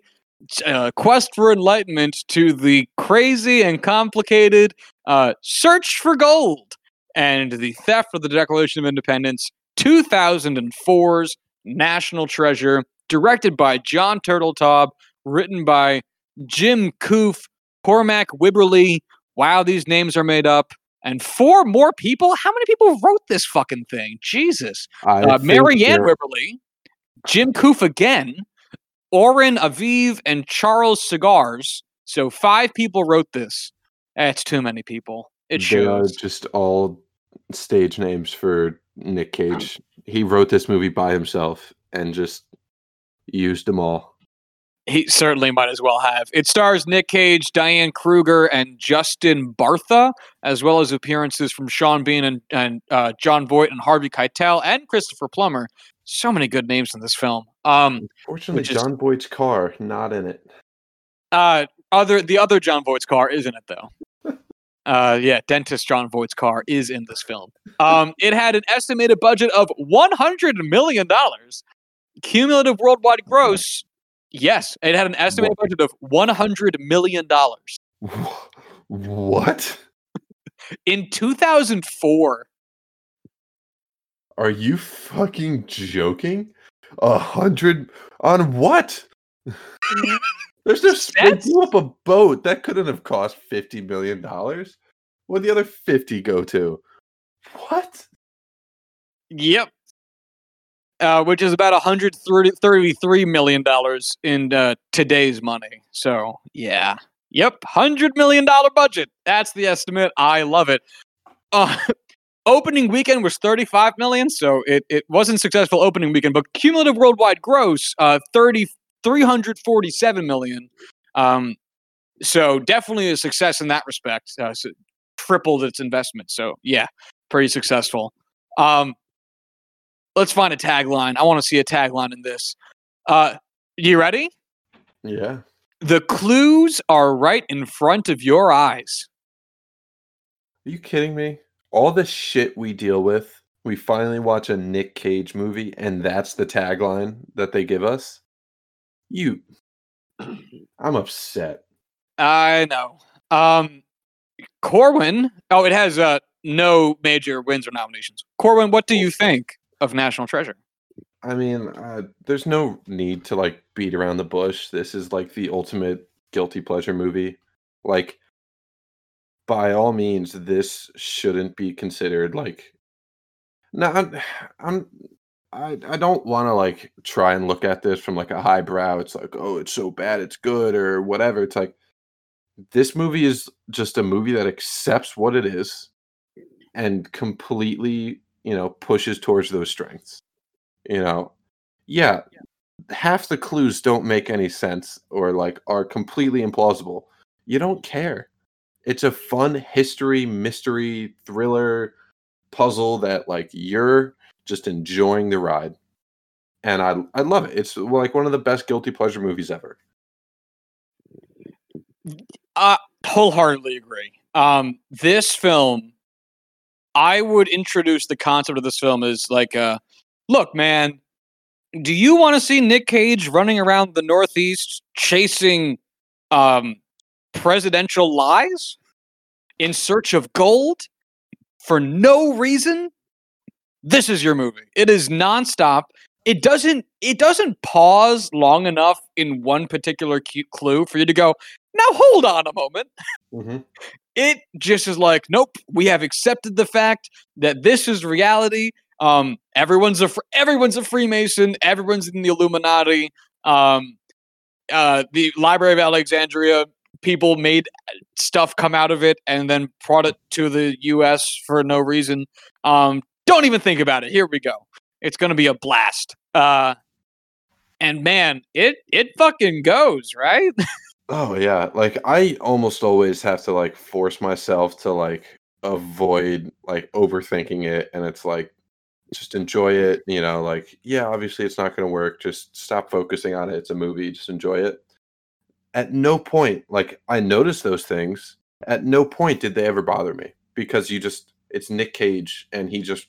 [SPEAKER 1] uh, quest for enlightenment to the crazy and complicated uh, search for gold and the theft of the Declaration of Independence, 2004's National Treasure, directed by John Turteltaub, written by Jim Kouf, Cormac Wibberley. Wow, these names are made up. And four more people? How many people wrote this fucking thing? Jesus uh, Marianne Wibberley, Jim Kouf again, Oren Aviv, and Charles Segars. So five people wrote this. That's too many people. It
[SPEAKER 2] They are just all stage names for Nick Cage. He wrote this movie by himself and just used them all.
[SPEAKER 1] He certainly might as well have. It stars Nick Cage, Diane Kruger, and Justin Bartha, as well as appearances from Sean Bean and, and uh, Jon Voight and Harvey Keitel and Christopher Plummer. So many good names in this film. Um, is-
[SPEAKER 2] John Boyd's car not in it.
[SPEAKER 1] uh, other the other John Voight's car is in it though. [LAUGHS] Uh, yeah, dentist John Voight's car is in this film. Um, it had an estimated budget of one hundred million dollars. Cumulative worldwide gross, yes, it had an estimated budget of one hundred million dollars
[SPEAKER 2] What?
[SPEAKER 1] in two thousand four.
[SPEAKER 2] Are you fucking joking? A hundred on what? [LAUGHS] There's no they
[SPEAKER 1] That's-
[SPEAKER 2] blew up a boat that couldn't have cost fifty million dollars. What'd the other fifty go to? What?
[SPEAKER 1] Yep. Uh, which is about $133 million in uh, today's money. So, yeah. Yep. $100 million budget. That's the estimate. I love it. Uh, [LAUGHS] opening weekend was 35 million, so it, it wasn't successful opening weekend, but cumulative worldwide gross, uh, 30, 347 million. Um, so definitely a success in that respect. Uh, so tripled its investment. So yeah, pretty successful. Um, let's find a tagline. I want to see a tagline in this. Uh, you ready?
[SPEAKER 2] Yeah.
[SPEAKER 1] The clues are right in front of your eyes.
[SPEAKER 2] Are you kidding me? All the shit we deal with, we finally watch a Nick Cage movie, and that's the tagline that they give us. You, [CLEARS THROAT] I'm upset.
[SPEAKER 1] I know. Um, Corwin. Oh, it has uh, no major wins or nominations. Corwin, what do you think of National Treasure?
[SPEAKER 2] I mean, uh, there's no need to like beat around the bush. This is like the ultimate guilty pleasure movie. Like, by all means, this shouldn't be considered like. No, I'm, [SIGHS] I'm I, I don't want to like try and look at this from like a highbrow. It's like, oh, it's so bad, it's good, or whatever. It's like this movie is just a movie that accepts what it is and completely, you know, pushes towards those strengths. You know, yeah, half the clues don't make any sense or like are completely implausible. You don't care. It's a fun history, mystery, thriller puzzle that like you're just enjoying the ride. And I I love it. It's like one of the best guilty pleasure movies ever.
[SPEAKER 1] Uh, wholeheartedly agree. Um, this film, I would introduce the concept of this film as like, uh, look, man, do you want to see Nick Cage running around the Northeast chasing um, presidential lies in search of gold for no reason? This is your movie. It is nonstop. It doesn't. It doesn't pause long enough in one particular clue for you to go. Now hold on a moment.
[SPEAKER 2] Mm-hmm.
[SPEAKER 1] It just is like, nope. We have accepted the fact that this is reality. Um, everyone's a fr- everyone's a Freemason. Everyone's in the Illuminati. Um, uh, the Library of Alexandria people made stuff come out of it and then brought it to the U.S. for no reason. Um, don't even think about it. Here we go. It's gonna be a blast. Uh, and man, it it fucking goes right. [LAUGHS]
[SPEAKER 2] Oh yeah, like I almost always have to like force myself to like avoid like overthinking it and it's like just enjoy it, you know, like yeah, obviously it's not going to work, just stop focusing on it. It's a movie, just enjoy it. At no point like I noticed those things. At no point did they ever bother me because you just it's Nick Cage and he just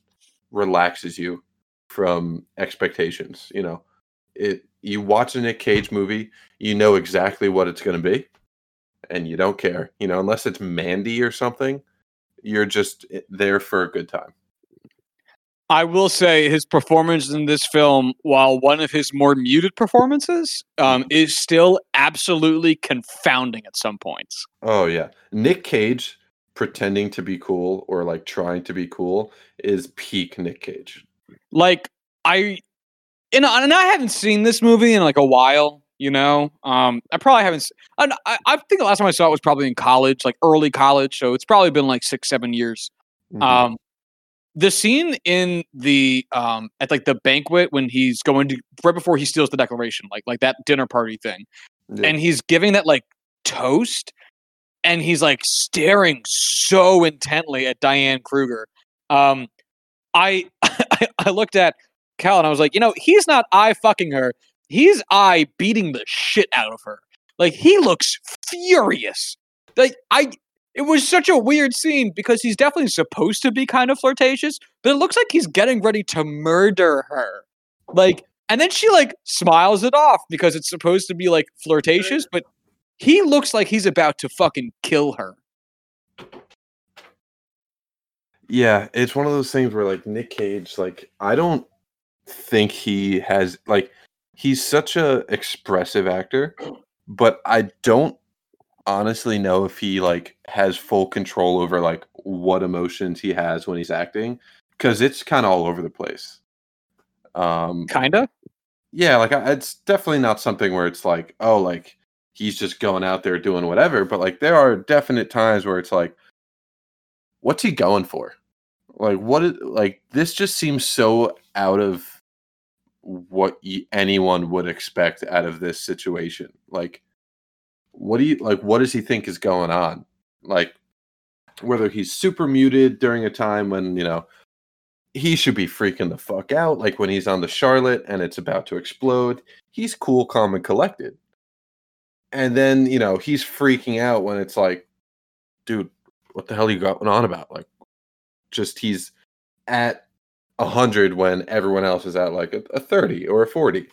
[SPEAKER 2] relaxes you from expectations, you know. It you watch a Nick Cage movie, you know exactly what it's going to be and you don't care you know unless it's mandy or something you're just there for a good time.
[SPEAKER 1] I will say his performance in this film, while one of his more muted performances, um, is still absolutely confounding at some points.
[SPEAKER 2] oh yeah. Nick cage pretending to be cool or like trying to be cool is peak nick cage.
[SPEAKER 1] Like I, and, and I haven't seen this movie in like a while. You know, um, I probably haven't. I, I think the last time I saw it was probably in college, like early college. So it's probably been like six, seven years.
[SPEAKER 2] Mhm.
[SPEAKER 1] Um, the scene in the um at like the banquet when he's going to right before he steals the declaration, like like that dinner party thing,
[SPEAKER 2] Yeah.
[SPEAKER 1] and he's giving that like toast, and he's like staring so intently at Diane Kruger. Um, I [LAUGHS] I, I looked at Cal and I was like, you know, he's not I fucking her. He's I beating the shit out of her. Like he looks furious. Like I it was such a weird scene because he's definitely supposed to be kind of flirtatious, but it looks like he's getting ready to murder her. Like and then she like smiles it off because it's supposed to be like flirtatious, but he looks like he's about to fucking kill her.
[SPEAKER 2] Yeah, it's one of those things where like Nick Cage, like I don't think he has like he's such a expressive actor, but I don't honestly know if he like has full control over like what emotions he has when he's acting because it's kind of all over the place. Um,
[SPEAKER 1] Kinda.
[SPEAKER 2] yeah, like I, it's definitely not something where it's like, oh, like he's just going out there doing whatever. But like there are definite times where it's like, what's he going for? Like what? Is, like this just seems so out of what y- anyone would expect out of this situation. Like, what do you like? What does he think is going on? Like, whether he's super muted during a time when you know he should be freaking the fuck out, like when he's on the Charlotte and it's about to explode. He's cool, calm, and collected. And then, you know, he's freaking out when it's like, dude, what the hell are you going on about? Like, just he's at a hundred when everyone else is at like a, a 30 or a 40.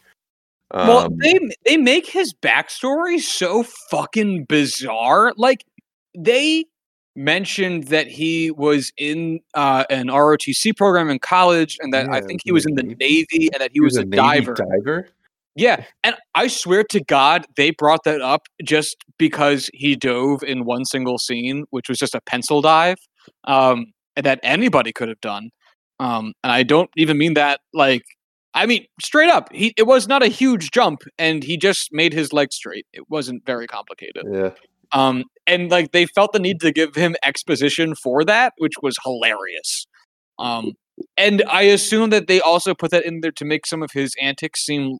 [SPEAKER 1] Well,
[SPEAKER 2] Um,
[SPEAKER 1] they they make his backstory so fucking bizarre. Like they mentioned that he was in uh, an ROTC program in college, and that I think
[SPEAKER 2] he
[SPEAKER 1] he was
[SPEAKER 2] was
[SPEAKER 1] in the
[SPEAKER 2] Navy.
[SPEAKER 1] And that he, was, a,
[SPEAKER 2] Navy
[SPEAKER 1] diver.
[SPEAKER 2] diver.
[SPEAKER 1] Yeah, and I swear to God, they brought that up just because he dove in one single scene, which was just a pencil dive, um, that anybody could have done. Um, and I don't even mean that like, I mean straight up. He it was not a huge jump, and he just made his leg straight. It wasn't very complicated.
[SPEAKER 2] Yeah.
[SPEAKER 1] Um, and like they felt the need to give him exposition for that, which was hilarious. Um, and I assume that they also put that in there to make some of his antics seem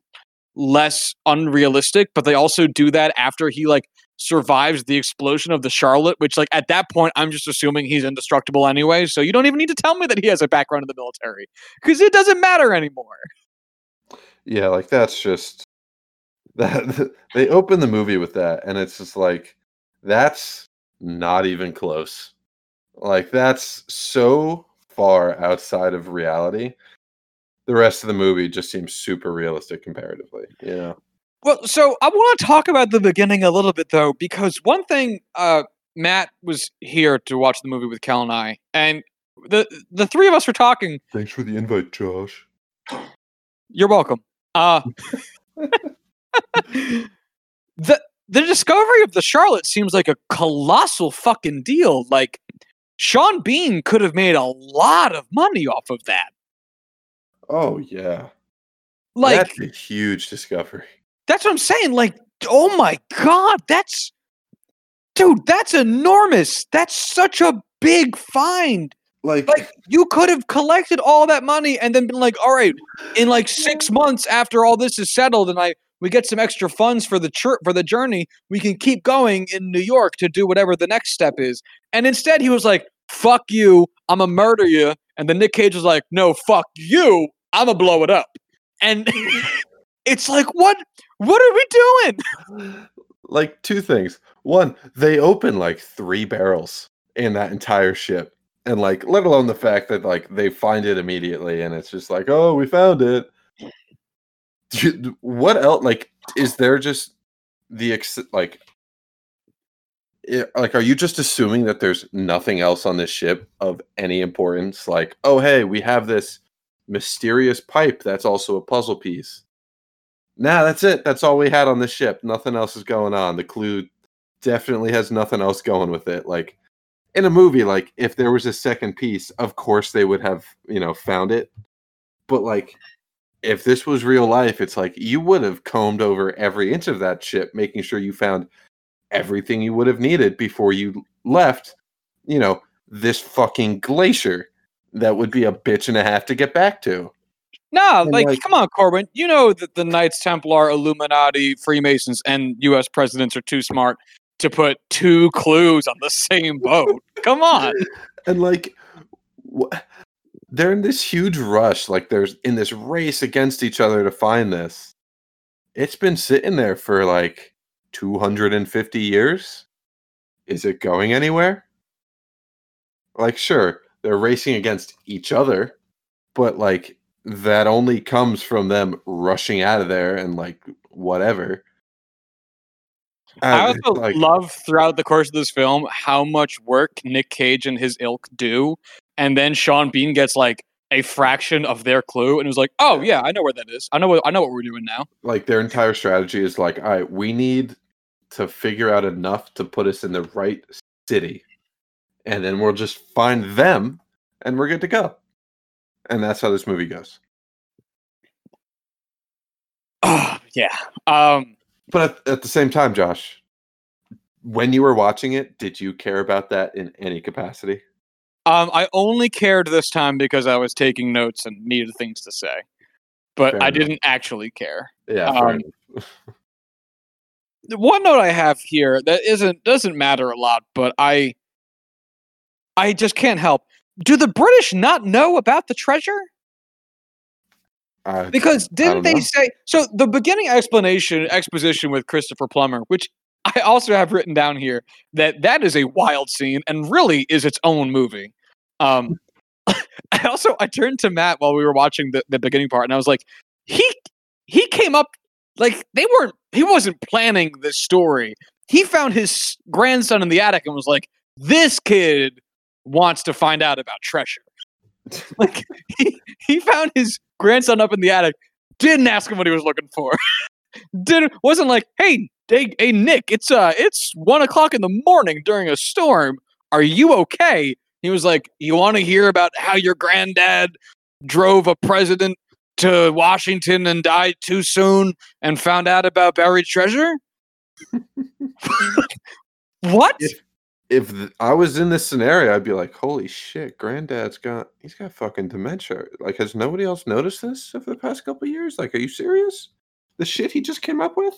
[SPEAKER 1] less unrealistic, but they also do that after he like survives the explosion of the Charlotte, which like at that point I'm just assuming he's indestructible anyway. So you don't even need to tell me that he has a background in the military because it doesn't matter anymore.
[SPEAKER 2] Yeah, like that's just that [LAUGHS] they open the movie with that and it's just like that's not even close. Like that's so far outside of reality. The rest of the movie just seems super realistic comparatively, know.
[SPEAKER 1] Well, so I want to talk about the beginning a little bit though, because one thing uh, Matt was here to watch the movie with Cal and I, and the the three of us were talking.
[SPEAKER 2] Thanks for the invite, Josh. [GASPS]
[SPEAKER 1] You're welcome. Uh, [LAUGHS] the the discovery of the Charlotte seems like a colossal fucking deal. Like Sean Bean could have made a lot of money off of that.
[SPEAKER 2] Oh yeah.
[SPEAKER 1] Like
[SPEAKER 2] that's a huge discovery.
[SPEAKER 1] That's what I'm saying. Like, oh my god, that's dude, that's enormous. That's such a big find.
[SPEAKER 2] Like,
[SPEAKER 1] Like, you could have collected all that money and then been like, all right, in like six months after all this is settled, and I we get some extra funds for the church for the journey, we can keep going in New York to do whatever the next step is. And instead, he was like, "Fuck you, I'm gonna murder you." And then Nick Cage was like, "No, fuck you, I'm gonna blow it up." And [LAUGHS] it's like, what? What are we doing? [LAUGHS]
[SPEAKER 2] like two things. One, they open like three barrels in that entire ship. And like let alone the fact that like they find it immediately and it's just like, "Oh, we found it." What else like is there just the ex- like i- like are you just assuming that there's nothing else on this ship of any importance like, "Oh, hey, we have this mysterious pipe that's also a puzzle piece." Nah, that's it. That's all we had on the ship. Nothing else is going on. The clue definitely has nothing else going with it. Like in a movie, like if there was a second piece, of course they would have, you know, found it. But like if this was real life, it's like you would have combed over every inch of that ship, making sure you found everything you would have needed before you left, you know, this fucking glacier that would be a bitch and a half to get back to.
[SPEAKER 1] No, like,
[SPEAKER 2] like-
[SPEAKER 1] come on, Corwin. You know that the Knights Templar, Illuminati, Freemasons, and U.S. presidents are too smart to put two clues on the same [LAUGHS] boat. Come on.
[SPEAKER 2] And like, wh- they're in this huge rush. Like, there's in this race against each other to find this. It's been sitting there for like 250 years. Is it going anywhere? Like, sure, they're racing against each other, but like, that only comes from them rushing out of there and like, whatever.
[SPEAKER 1] I
[SPEAKER 2] Uh,
[SPEAKER 1] also
[SPEAKER 2] like,
[SPEAKER 1] love throughout the course of this film how much work Nick Cage and his ilk do, and then Sean Bean gets like a fraction of their clue, and was like, "Oh yeah, I know where that is. I know what I know what we're doing now."
[SPEAKER 2] like their entire strategy is like, all right, we need to figure out enough to put us in the right city, and then we'll just find them, and we're good to go. And that's how this movie goes.
[SPEAKER 1] Oh yeah. Um.
[SPEAKER 2] But at, at the same time, Josh, when you were watching it, did you care about that in any capacity?
[SPEAKER 1] Um, I only cared this time because I was taking notes and needed things to say, but
[SPEAKER 2] Fair
[SPEAKER 1] I
[SPEAKER 2] enough.
[SPEAKER 1] didn't actually care.
[SPEAKER 2] Yeah,
[SPEAKER 1] Um. The one note I have here that isn't doesn't matter a lot, but I I just can't help. Do the British not know about the treasure?
[SPEAKER 2] I-
[SPEAKER 1] Because didn't they
[SPEAKER 2] know.
[SPEAKER 1] say so? The beginning explanation exposition with Christopher Plummer, which I also have written down here, that that is a wild scene and really is its own movie. Um, [LAUGHS] I also I turned to Matt while we were watching the, the beginning part, and I was like, he he came up like they weren't he wasn't planning this story. He found his grandson in the attic and was like, this kid wants to find out about treasure. [LAUGHS] like he, he found his grandson up in the attic, didn't ask him what he was looking for. [LAUGHS] Didn't wasn't like, hey, hey, hey, Nick, it's uh, it's one o'clock in the morning during a storm. Are you okay? He was like, you want to hear about how your granddad drove a president to Washington and died too soon and found out about buried treasure? [LAUGHS] what?
[SPEAKER 2] If- if I was in this scenario, I'd be like, "Holy shit, Granddad's got he's got fucking dementia. Like, has nobody else noticed this over the past couple of years? Like, are you serious? The shit he just came up with?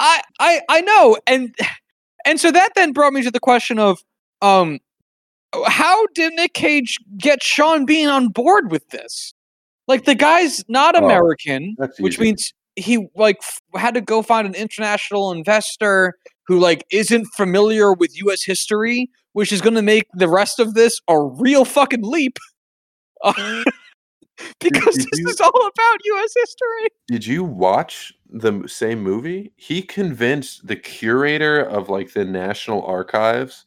[SPEAKER 1] I I I know, and and so that then brought me to the question of um, how did Nick Cage get Sean Bean on board with this? Like the guy's not
[SPEAKER 2] Oh,
[SPEAKER 1] American,
[SPEAKER 2] That's
[SPEAKER 1] which means he like f- had to go find an international investor who like isn't familiar with U.S. history, which is going to make the rest of this a real fucking leap. [LAUGHS] Because
[SPEAKER 2] did
[SPEAKER 1] this
[SPEAKER 2] you-
[SPEAKER 1] is all about U.S. history.
[SPEAKER 2] Did you watch the same movie? He convinced the curator of like the National Archives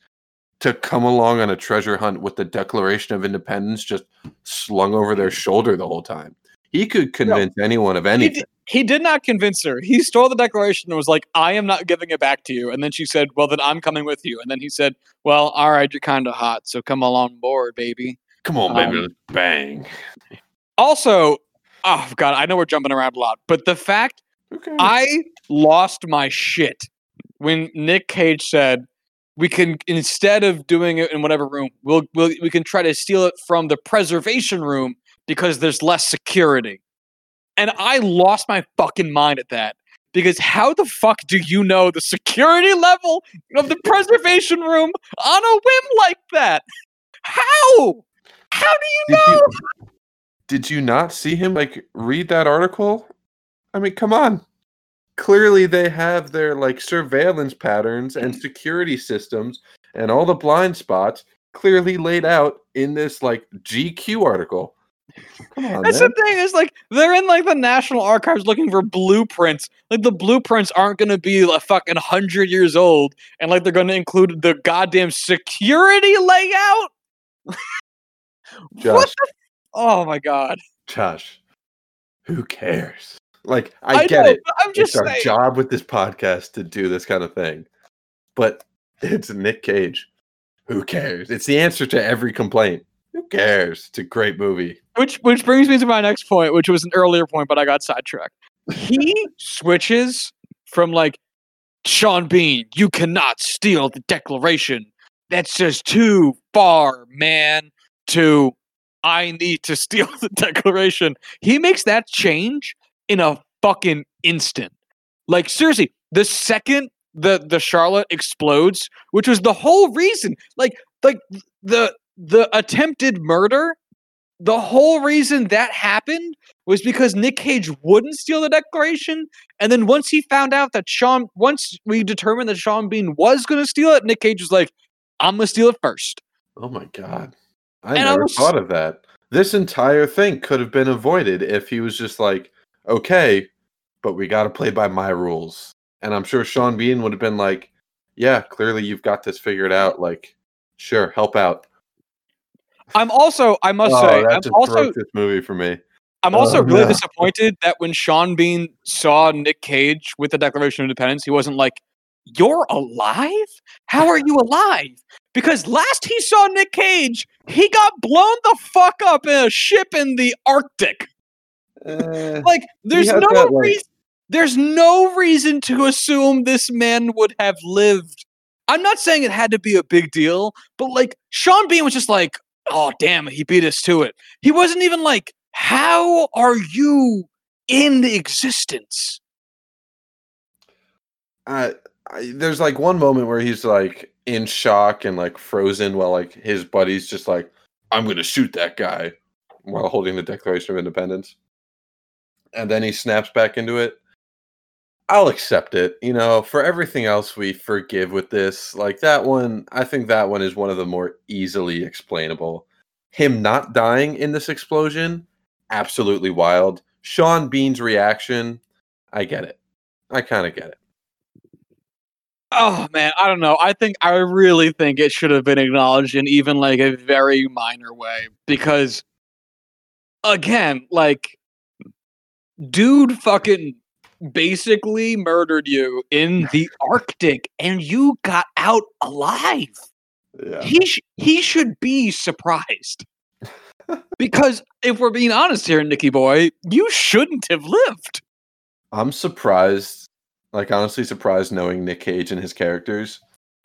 [SPEAKER 2] to come along on a treasure hunt with the Declaration of Independence just slung over their mm. shoulder the whole time. He could convince anyone of anything.
[SPEAKER 1] He did not convince her. He stole the declaration and was like, I am not giving it back to you. And then she said, Well, then I'm coming with you. And then he said, Well, all right, you're kind of hot. So come along board, baby.
[SPEAKER 2] Come on, baby,
[SPEAKER 1] Um,
[SPEAKER 2] let's bang.
[SPEAKER 1] Also, oh, God, I know we're jumping around a lot, but the fact
[SPEAKER 2] Okay.
[SPEAKER 1] I lost my shit when Nick Cage said, we can instead of doing it in whatever room, we'll, we'll we can try to steal it from the preservation room because there's less security. And I lost my fucking mind at that. Because how the fuck do you know the security level of the preservation room on a whim like that? How? How do you
[SPEAKER 2] Did
[SPEAKER 1] know?
[SPEAKER 2] you, did you not see him like read that article? I mean, come on. Clearly they have their like surveillance patterns and security systems and all the blind spots clearly laid out in this like GQ article. Come on,
[SPEAKER 1] That's
[SPEAKER 2] man.
[SPEAKER 1] the thing is like they're in like the National Archives looking for blueprints. Like the blueprints aren't going to be a fucking hundred years old, and like they're going to include the goddamn security layout. [LAUGHS] what
[SPEAKER 2] Josh,
[SPEAKER 1] the? Oh my god!
[SPEAKER 2] Josh, who cares? Like, I,
[SPEAKER 1] I,
[SPEAKER 2] get
[SPEAKER 1] know,
[SPEAKER 2] it.
[SPEAKER 1] I'm just
[SPEAKER 2] it's our job with this podcast to do this kind of thing. But it's Nick Cage. Who cares? It's the answer to every complaint. Who cares? It's a great movie.
[SPEAKER 1] Which which brings me to my next point, which was an earlier point, but I got sidetracked. He [LAUGHS] switches from like Sean Bean, you cannot steal the Declaration. That's just too far, man. To I need to [LAUGHS] steal the Declaration. He makes that change in a fucking instant. Like seriously, the second the the Charlotte explodes, which was the whole reason, like like the the attempted murder, the whole reason that happened was because Nick Cage wouldn't steal the Declaration, and then once he found out that Sean, once we determined that Sean Bean was going to steal it, Nick Cage was like, "I'm going to steal it first.
[SPEAKER 2] Oh my god. I
[SPEAKER 1] And I
[SPEAKER 2] never
[SPEAKER 1] was-
[SPEAKER 2] thought of that. This entire thing could have been avoided if he was just like, okay, but we got to play by my rules. And I'm sure Sean Bean would have been like, yeah, clearly you've got this figured out. Like, sure, help out.
[SPEAKER 1] I'm also, I must
[SPEAKER 2] oh,
[SPEAKER 1] say, I'm also,
[SPEAKER 2] this movie for me.
[SPEAKER 1] I'm also
[SPEAKER 2] Oh,
[SPEAKER 1] really
[SPEAKER 2] no.
[SPEAKER 1] disappointed that when Sean Bean saw Nick Cage with the Declaration of Independence, he wasn't like, "You're alive? How are you alive?" Because last he saw Nick Cage, he got blown the fuck up in a ship in the Arctic.
[SPEAKER 2] Eh,
[SPEAKER 1] Like, there's no
[SPEAKER 2] that, like-
[SPEAKER 1] reason. There's no reason to assume this man would have lived. I'm not saying it had to be a big deal, but like Sean Bean was just like, "Oh damn, he beat us to it." He wasn't even like, "How are you in existence?"
[SPEAKER 2] I, I, there's like one moment where he's like in shock and like frozen while like his buddy's just like, I'm to shoot that guy while holding the Declaration of Independence. And then he snaps back into it. I'll accept it. You know, for everything else we forgive with this, like that one, I think that one is one of the more easily explainable. Him not dying in this explosion, absolutely wild. Sean Bean's reaction, I get it. I kind of get it.
[SPEAKER 1] Oh man, I don't know. I think I really think it should have been acknowledged in even like a very minor way because again, like dude fucking basically murdered you in the Arctic and you got out alive.
[SPEAKER 2] Yeah.
[SPEAKER 1] He sh- he should be surprised. [LAUGHS] because if we're being honest here, Nicky boy, you shouldn't have lived.
[SPEAKER 2] I'm surprised, like honestly surprised knowing Nick Cage and his characters,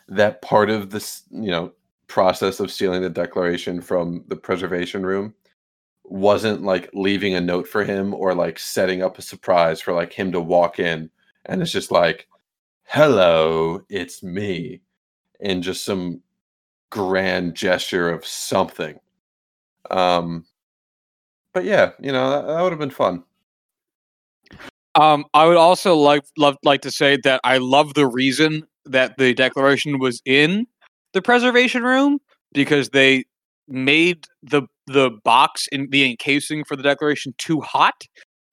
[SPEAKER 2] that part of this, you know, process of stealing the declaration from the preservation room wasn't like leaving a note for him or like setting up a surprise for like him to walk in and it's just like, hello, it's me. And just some grand gesture of something. Um but yeah, you know, that, that would have been fun.
[SPEAKER 1] Um, I would also like love like to say that I love the reason that the declaration was in the preservation room because they made the the box in the encasing for the declaration too hot.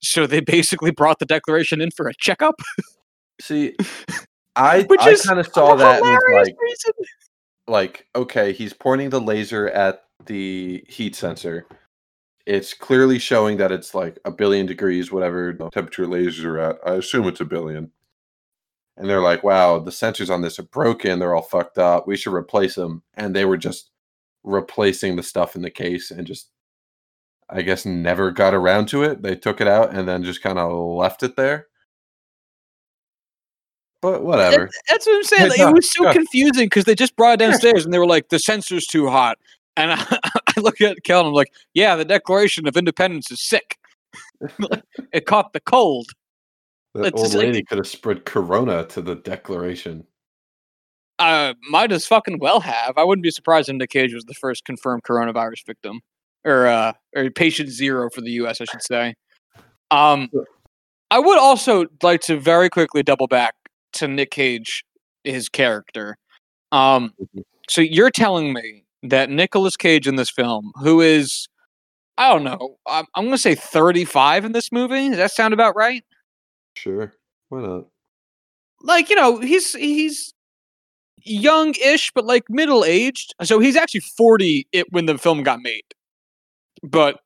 [SPEAKER 1] So they basically brought the declaration in for a checkup.
[SPEAKER 2] See, [LAUGHS] I
[SPEAKER 1] Which
[SPEAKER 2] I kind of saw that like,
[SPEAKER 1] reason.
[SPEAKER 2] like okay, he's pointing the laser at the heat sensor. It's clearly showing that it's like a billion degrees, whatever the temperature lasers are at. I assume it's a billion. And they're like, wow, the sensors on this are broken. They're all fucked up. We should replace them. And they were just replacing the stuff in the case and just, I guess, never got around to it. They took it out and then just kind of left it there. But whatever.
[SPEAKER 1] That- that's what I'm saying. Like, it was so
[SPEAKER 2] yeah.
[SPEAKER 1] confusing because they just brought it downstairs and they were like, "The sensor's too hot." And I, [LAUGHS] I look at Kel and I'm like, "Yeah, the Declaration of Independence is sick. [LAUGHS] it caught the cold."
[SPEAKER 2] That
[SPEAKER 1] It's
[SPEAKER 2] old
[SPEAKER 1] just like-
[SPEAKER 2] lady could have spread corona to the declaration.
[SPEAKER 1] Uh, might as fucking well have. I wouldn't be surprised if Nick Cage was the first confirmed coronavirus victim, or uh, or patient zero for the U.S. I should say. Um, I would also like to very quickly double back to Nick Cage, his character. Um,
[SPEAKER 2] Mhm.
[SPEAKER 1] so you're telling me that Nicolas Cage in this film, who is, I don't know, I'm, I'm going to say 35 in this movie. Does that sound about right?
[SPEAKER 2] Sure. Why not?
[SPEAKER 1] like you know he's he's young-ish but like middle-aged. So he's actually 40 it, when the film got made. But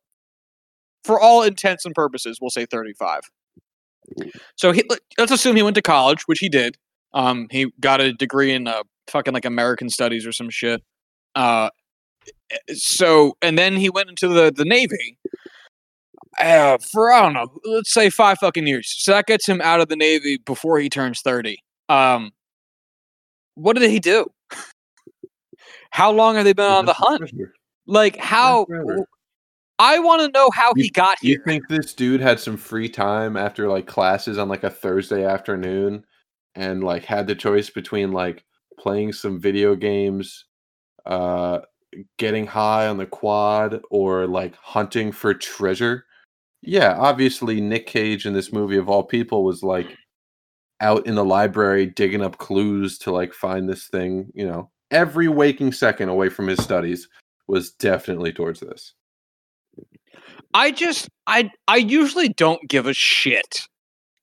[SPEAKER 1] for all intents and purposes we'll say 35 so he, let- let's assume he went to college which he did. Um he got a degree in uh, fucking like american studies or some shit. Uh so and then he went into the the navy. Uh, for I don't know, let's say five fucking years. So that gets him out of the Navy before he turns thirty. Um, what did he do? How long have they been on the hunt? Like how? I want to know how
[SPEAKER 2] You-
[SPEAKER 1] he got
[SPEAKER 2] You
[SPEAKER 1] here.
[SPEAKER 2] You think this dude had some free time after like classes on like a Thursday afternoon and like had the choice between like playing some video games, uh getting high on the quad or like hunting for treasure? Yeah, obviously Nick Cage in this movie of all people was like out in the library digging up clues to like find this thing, you know. Every waking second away from his studies was definitely towards this.
[SPEAKER 1] I just I I usually don't give a shit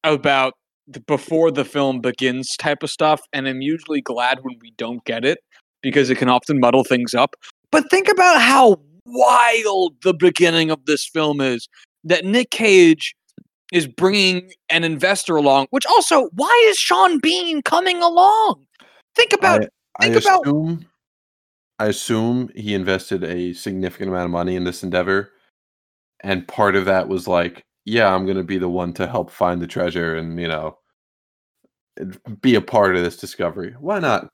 [SPEAKER 1] about the before the film begins type of stuff, and I'm usually glad when we don't get it because it can often muddle things up. But think about how wild the beginning of this film is. That Nick Cage is bringing an investor along, which also why is Sean Bean coming along? Think about
[SPEAKER 2] I
[SPEAKER 1] think about-
[SPEAKER 2] assume I assume he invested a significant amount of money in this endeavor. And part of that was like, yeah, I'm gonna be the one to help find the treasure and you know be a part of this discovery. Why not?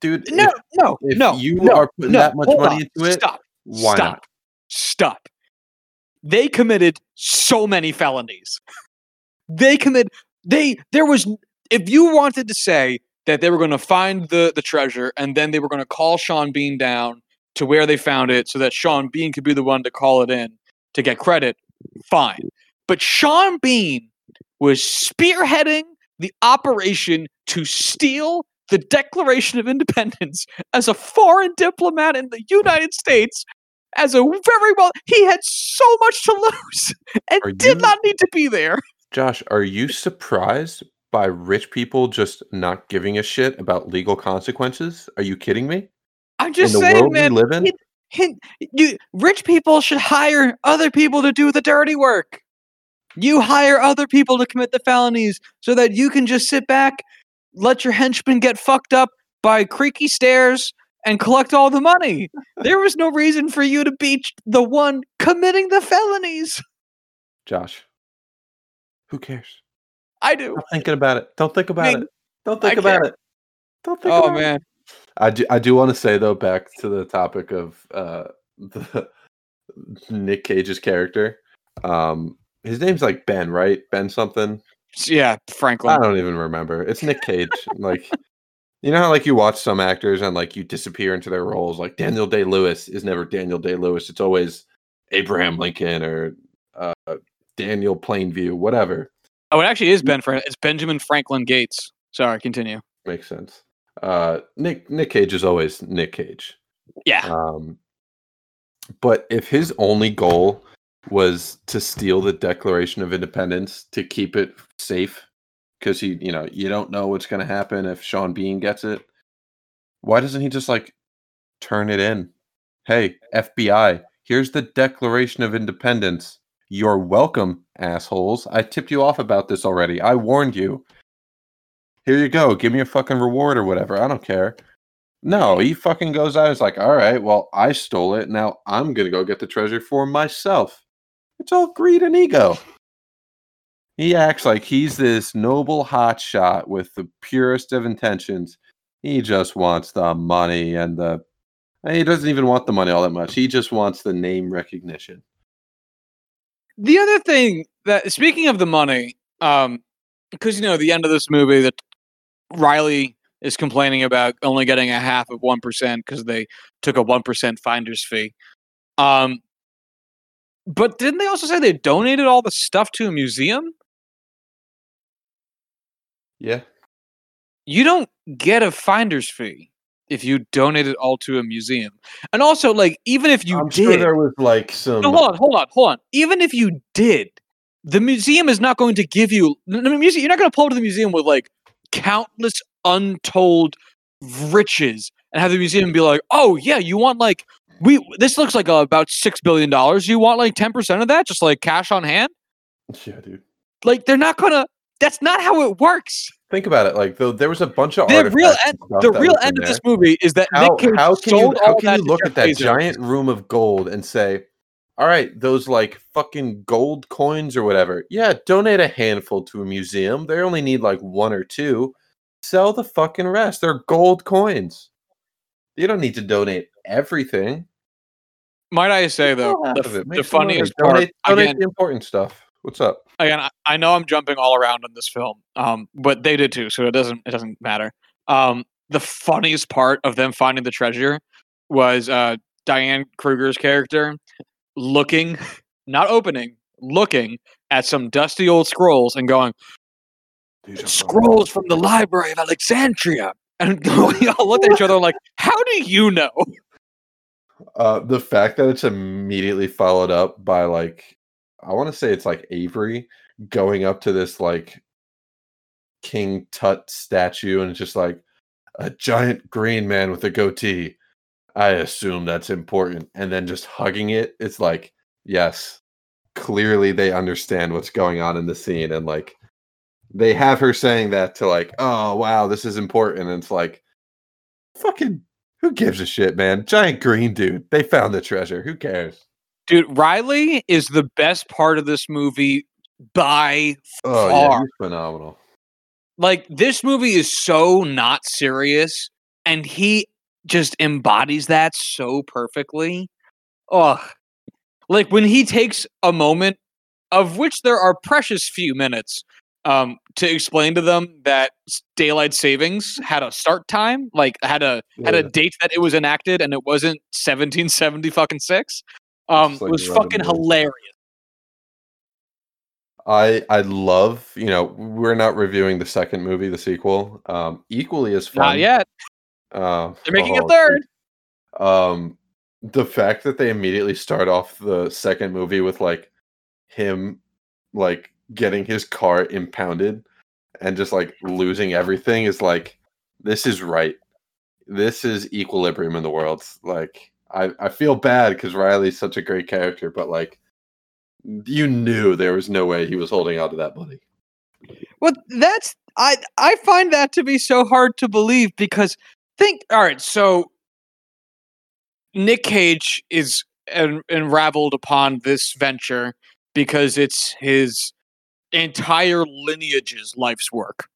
[SPEAKER 2] Dude,
[SPEAKER 1] no,
[SPEAKER 2] if,
[SPEAKER 1] no,
[SPEAKER 2] if
[SPEAKER 1] no.
[SPEAKER 2] you
[SPEAKER 1] no,
[SPEAKER 2] are putting
[SPEAKER 1] no,
[SPEAKER 2] that much money
[SPEAKER 1] on,
[SPEAKER 2] into it,
[SPEAKER 1] Stop.
[SPEAKER 2] why
[SPEAKER 1] stop.
[SPEAKER 2] not?
[SPEAKER 1] Stop. They committed so many felonies. They commit they there was if you wanted to say that they were going to find the the treasure and then they were going to call Sean Bean down to where they found it so that Sean Bean could be the one to call it in to get credit, fine. But Sean Bean was spearheading the operation to steal the Declaration of Independence as a foreign diplomat in the United States as a very well he had so much to lose [LAUGHS] and
[SPEAKER 2] Are
[SPEAKER 1] did
[SPEAKER 2] you-
[SPEAKER 1] not need to be there.
[SPEAKER 2] Josh, are you surprised by rich people just not giving a shit about legal consequences? Are you kidding me?
[SPEAKER 1] I'm just
[SPEAKER 2] in the
[SPEAKER 1] saying,
[SPEAKER 2] world
[SPEAKER 1] man.
[SPEAKER 2] we live in?
[SPEAKER 1] it- you rich people should hire other people to do the dirty work. You hire other people to commit the felonies so that you can just sit back, let your henchmen get fucked up by creaky stairs and collect all the money. There was no reason for you to be the one committing the felonies.
[SPEAKER 2] Josh, who cares?
[SPEAKER 1] I do.
[SPEAKER 2] Stop thinking about it. Don't think about
[SPEAKER 1] mean,
[SPEAKER 2] it. Don't
[SPEAKER 1] I
[SPEAKER 2] think about it. Don't think
[SPEAKER 1] Oh
[SPEAKER 2] about it.
[SPEAKER 1] man.
[SPEAKER 2] I do, I do want to say though, back to the topic of uh, [LAUGHS] the Nick Cage's character. Um, his name's like Ben, right? Ben something.
[SPEAKER 1] Yeah, Yeah,
[SPEAKER 2] I don't even remember. It's Nick Cage. like, you know how like you watch some actors and like you disappear into their roles. Like Daniel Day Lewis is never Daniel Day Lewis. It's always Abraham Lincoln or uh, Daniel Plainview, whatever.
[SPEAKER 1] Oh, it actually is Ben Franklin. It's Benjamin Franklin Gates. Sorry, continue.
[SPEAKER 2] Makes sense. Uh, Nick Nick Cage is always Nick Cage.
[SPEAKER 1] Yeah.
[SPEAKER 2] Um, but if his only goal was to steal the Declaration of Independence to keep it safe, because he, you know, you don't know what's going to happen if Sean Bean gets it. Why doesn't he just like turn it in? Hey, FBI, here's the Declaration of Independence. You're welcome, assholes. I tipped you off about this already. I warned you. Here you go. Give me a fucking reward or whatever. I don't care. No, he fucking goes out. He's like, all right, well, I stole it. Now I'm going to go get the treasure for myself. It's all greed and ego. He acts like he's this noble hotshot with the purest of intentions. He just wants the money and the. He doesn't even want the money all that much. He just wants the name recognition.
[SPEAKER 1] The other thing that speaking of the money, um, because you know the end of this movie that Riley is complaining about only getting a half of one percent because they took a one percent finder's fee. Um, but didn't they also say they donated all the stuff to a museum?
[SPEAKER 2] Yeah.
[SPEAKER 1] You don't get a finder's fee if you donate it all to a museum. And also, like, even if you
[SPEAKER 2] I'm
[SPEAKER 1] did,
[SPEAKER 2] sure there was like some.
[SPEAKER 1] No, hold on, hold on, hold on. Even if you did, the museum is not going to give you. The museum, you're not going to pull up to the museum with like countless untold riches and have the museum be like, "Oh yeah, you want like we this looks like uh, about six billion dollars. You want like ten percent of that, just like cash on hand?
[SPEAKER 2] Yeah, dude.
[SPEAKER 1] Like they're not gonna. That's not how it works.
[SPEAKER 2] Think about it. Like, though, there was a bunch of
[SPEAKER 1] The real end, the real end of this movie is that
[SPEAKER 2] how,
[SPEAKER 1] Nick Cage
[SPEAKER 2] how can you how can you look at that
[SPEAKER 1] Bezos.
[SPEAKER 2] giant room of gold and say all right those like fucking gold coins or whatever yeah donate a handful to a museum they only need like one or two sell the fucking rest they're gold coins you don't need to donate everything
[SPEAKER 1] Might I say though,
[SPEAKER 2] Half
[SPEAKER 1] the,
[SPEAKER 2] of it.
[SPEAKER 1] f-
[SPEAKER 2] Make
[SPEAKER 1] the funniest part
[SPEAKER 2] Donate, donate
[SPEAKER 1] again,
[SPEAKER 2] the important stuff. What's up?
[SPEAKER 1] Again, I, know I'm jumping all around on this film, um, but they did too, so it doesn't it doesn't matter. Um, the funniest part of them finding the treasure was uh, Diane Kruger's character looking, [LAUGHS] not opening, looking at some dusty old scrolls and going,
[SPEAKER 2] These are
[SPEAKER 1] "Scrolls from the Library of Alexandria." [LAUGHS] And we [LAUGHS] all looked at each other like, "How do you know?"
[SPEAKER 2] Uh, the fact that it's immediately followed up by like, I want to say it's like Avery going up to this like King Tut statue, and it's just like a giant green man with a goatee. I assume that's important, and then just hugging it. It's like, yes, clearly they understand what's going on in the scene, and like they have her saying that to like, oh wow, this is important. And it's like, fucking who gives a shit, man? Giant green dude. They found the treasure. Who cares?
[SPEAKER 1] Dude, Riley is the best part of this movie by
[SPEAKER 2] Oh yeah,
[SPEAKER 1] far.
[SPEAKER 2] he's phenomenal.
[SPEAKER 1] like this movie is so not serious and he just embodies that so perfectly oh like when he takes a moment of which there are precious few minutes um to explain to them that daylight savings had a start time like had a had a date that it was enacted and it wasn't 1770 fucking 6 um
[SPEAKER 2] like
[SPEAKER 1] was fucking hilarious
[SPEAKER 2] I I love, you know, we're not reviewing the second movie, the sequel. Um, equally as fun.
[SPEAKER 1] not yet
[SPEAKER 2] Um,
[SPEAKER 1] they're making
[SPEAKER 2] oh,
[SPEAKER 1] a third.
[SPEAKER 2] Um, the fact that they immediately start off the second movie with like him like getting his car impounded and just like losing everything is like this is right. This is equilibrium in the world. Like I I feel bad because Riley's such a great character, but like you knew there was no way he was holding on to that money.
[SPEAKER 1] Well, that's I I find that to be so hard to believe because think all right, so Nick Cage is en- unraveled upon this venture because it's his entire lineage's life's work.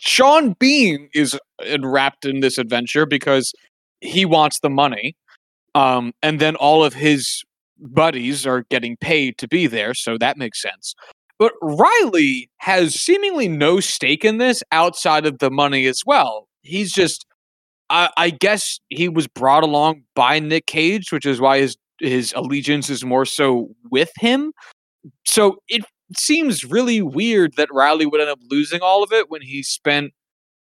[SPEAKER 1] Sean Bean is enwrapped in this adventure because he wants the money. Um, and then all of his buddies are getting paid to be there, so that makes sense. But Riley has seemingly no stake in this outside of the money as well. He's just, I, I guess, he was brought along by Nick Cage, which is why his his allegiance is more so with him. So it seems really weird that Riley would end up losing all of it when he spent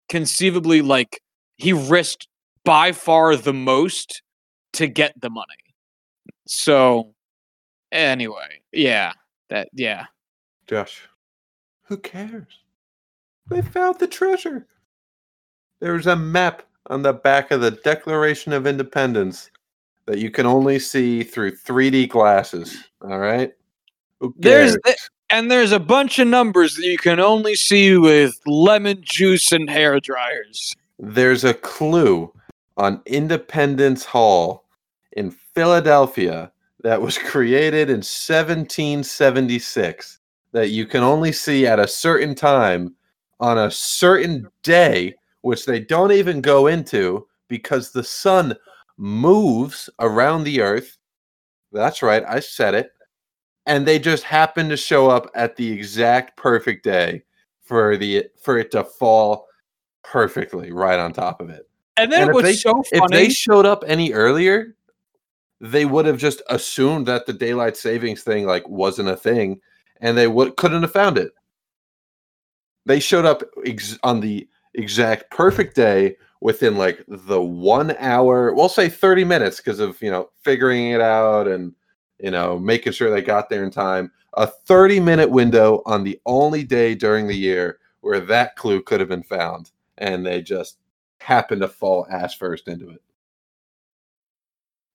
[SPEAKER 1] conceivably like he risked by far the most to get the money. So anyway, yeah, that yeah.
[SPEAKER 2] Josh, who cares? They found the treasure. There's a map on the back of the Declaration of Independence that you can only see through 3D glasses. All right.
[SPEAKER 1] There's the- And there's a bunch of numbers that you can only see with lemon juice and hair dryers.
[SPEAKER 2] There's a clue on Independence Hall in Philadelphia that was created in 1776 that you can only see at a certain time on a certain day, which they don't even go into because the sun moves around the earth. That's right, I said it. And they just happen to show up at the exact perfect day for the for it to fall perfectly right on top of it.
[SPEAKER 1] And then
[SPEAKER 2] And
[SPEAKER 1] it
[SPEAKER 2] they-
[SPEAKER 1] so
[SPEAKER 2] If they showed up any earlier, they would have just assumed that the daylight savings thing like wasn't a thing, and they would couldn't have found it. They showed up ex- on the exact perfect day within like the one hour, we'll say thirty minutes, because of you know figuring it out and you know making sure they got there in time. A thirty minute window on the only day during the year where that clue could have been found, and they just happened to fall ass first into it.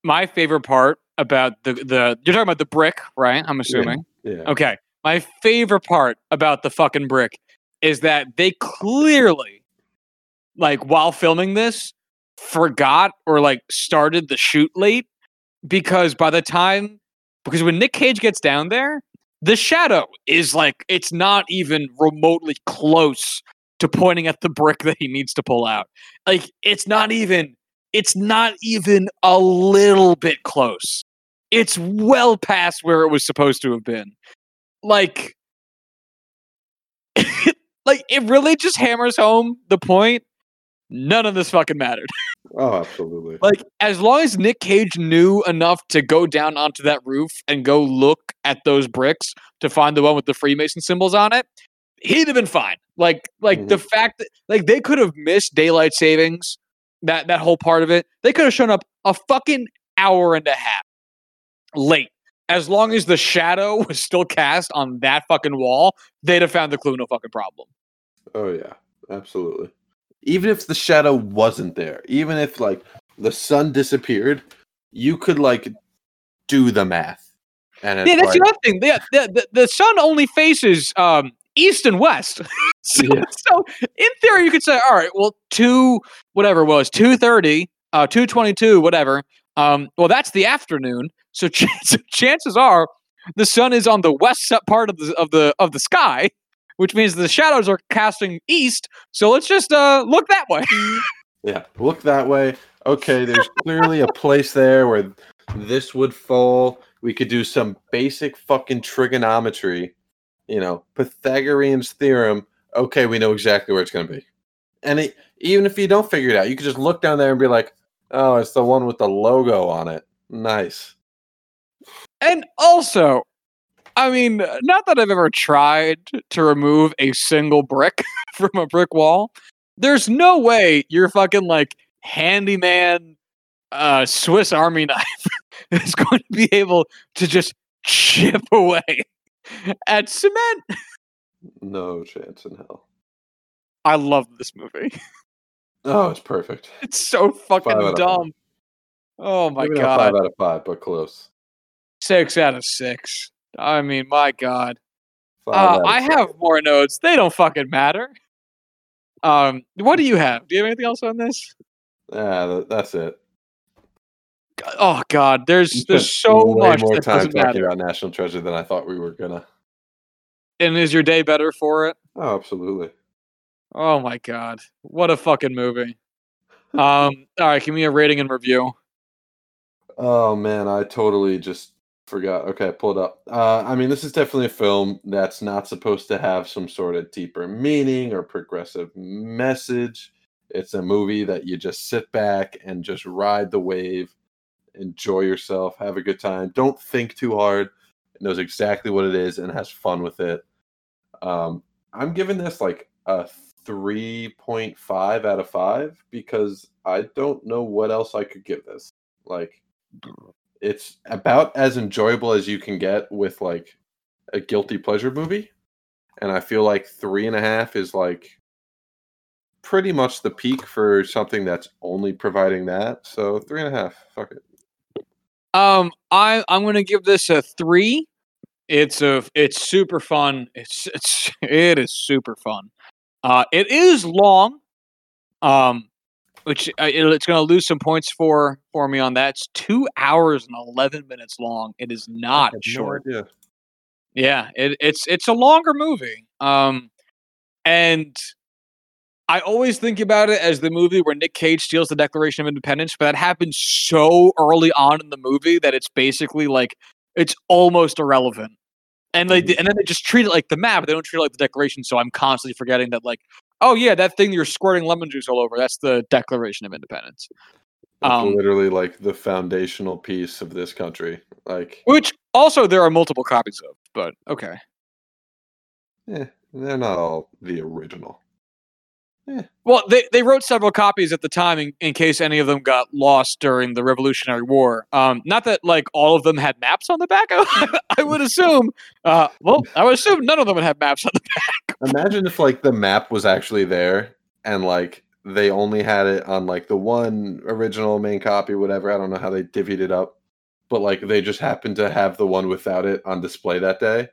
[SPEAKER 1] my favorite part about the the you're talking about the brick, right? I'm assuming.
[SPEAKER 2] Yeah.
[SPEAKER 1] Okay. My favorite part about the fucking brick is that they clearly, like, while filming this, forgot or like started the shoot late because by the time, because when Nick Cage gets down there, the shadow is like, it's not even remotely close to pointing at the brick that he needs to pull out. Like, it's not even it's not even a little bit close. It's well past where it was supposed to have been. Like, [LAUGHS] like it really just hammers home the point. None of this fucking mattered. [LAUGHS]
[SPEAKER 2] Oh, absolutely.
[SPEAKER 1] Like, as long as Nick Cage knew enough to go down onto that roof and go look at those bricks to find the one with the Freemason symbols on it, he'd have been fine. Like, like the fact that like they could have missed daylight savings, that that whole part of it, they could have shown up a fucking hour and a half late. As long as the shadow [LAUGHS] was still cast on that fucking wall, they'd have found the clue, no fucking problem.
[SPEAKER 2] Oh yeah, absolutely. Even if the shadow wasn't there, even if like the sun disappeared, you could like do the math. And
[SPEAKER 1] Yeah, that's
[SPEAKER 2] like,
[SPEAKER 1] the other thing. The, the, the, the sun only faces um, east and west. [LAUGHS] so,
[SPEAKER 2] Yeah.
[SPEAKER 1] so in theory, you could say, all right, well, two whatever it was, two thirty, uh, two twenty two, whatever. Um, well, that's the afternoon. So [LAUGHS] ch- so chances are the sun is on the west part of the of the of the sky, which means the shadows are casting east. So let's just uh, look that way. [LAUGHS]
[SPEAKER 2] Yeah, look that way. Okay, there's clearly a place there where this would fall. We could do some basic fucking trigonometry, you know, Pythagorean's theorem. Okay, we know exactly where it's going to be. And it, even if you don't figure it out, you could just look down there and be like, oh, it's the one with the logo on it. Nice.
[SPEAKER 1] And also, I mean, not that I've ever tried to remove a single brick [LAUGHS] from a brick wall. There's no way your fucking like handyman uh Swiss army [LAUGHS] knife [LAUGHS] is going to be able to just chip away at cement. [LAUGHS]
[SPEAKER 2] No chance in hell.
[SPEAKER 1] I love this movie. [LAUGHS]
[SPEAKER 2] Oh, it's perfect.
[SPEAKER 1] It's so fucking
[SPEAKER 2] Five out of five.
[SPEAKER 1] dumb. Oh my
[SPEAKER 2] Maybe
[SPEAKER 1] god.
[SPEAKER 2] five out of five, but close.
[SPEAKER 1] Six out of six. I mean, my god. Uh, I
[SPEAKER 2] five.
[SPEAKER 1] have more notes. They don't fucking matter. Um, what do you have? Do you have anything else on this?
[SPEAKER 2] Yeah, that's it.
[SPEAKER 1] Oh God, there's there's so much
[SPEAKER 2] more time talking
[SPEAKER 1] matter.
[SPEAKER 2] about National Treasure than I thought we were gonna.
[SPEAKER 1] And is your day better for it?
[SPEAKER 2] Oh, absolutely.
[SPEAKER 1] Oh my God, what a fucking movie. Um, [LAUGHS] all right, give me a rating and review.
[SPEAKER 2] Oh man, I totally just forgot. Okay, pull it up. Uh, I mean, this is definitely a film that's not supposed to have some sort of deeper meaning or progressive message. It's a movie that you just sit back and just ride the wave, enjoy yourself, have a good time. Don't think too hard. It knows exactly what it is and has fun with it. Um, I'm giving this like a 3.5 out of 5 because I don't know what else I could give this. Like, it's about as enjoyable as you can get with like a guilty pleasure movie. And I feel like three and a half is like pretty much the peak for something that's only providing that. So three and a half. Fuck it.
[SPEAKER 1] Um, I I'm gonna give this a three. It's a it's super fun. It's it's [LAUGHS] it is super fun. Uh, it is long. Um, which uh, it, it's gonna lose some points for for me on that. It's two hours and eleven minutes long. It is not short.
[SPEAKER 2] No.
[SPEAKER 1] Yeah, it, it's it's a longer movie. Um, and I always think about it as the movie where Nick Cage steals the Declaration of Independence, but that happens so early on in the movie that it's basically like it's almost irrelevant. And they
[SPEAKER 2] Mhm.
[SPEAKER 1] and then they just treat it like the map. They don't treat it like the Declaration. So I'm constantly forgetting that, like, oh yeah, that thing you're squirting lemon juice all over. That's the Declaration of Independence. Um,
[SPEAKER 2] literally like the foundational piece of this country. Like,
[SPEAKER 1] Which also there are multiple copies of, but okay.
[SPEAKER 2] Yeah, they're not all the original.
[SPEAKER 1] Well, they, they wrote several copies at the time in, in case any of them got lost during the Revolutionary War. Um, not that like all of them had maps on the back. [LAUGHS] I, I would assume. Uh, well, I would assume none of them would have maps on the [LAUGHS] back.
[SPEAKER 2] Imagine if like the map was actually there and like they only had it on like the one original main copy, whatever. I don't know how they divvied it up, but like they just happened to have the one without it on display that day.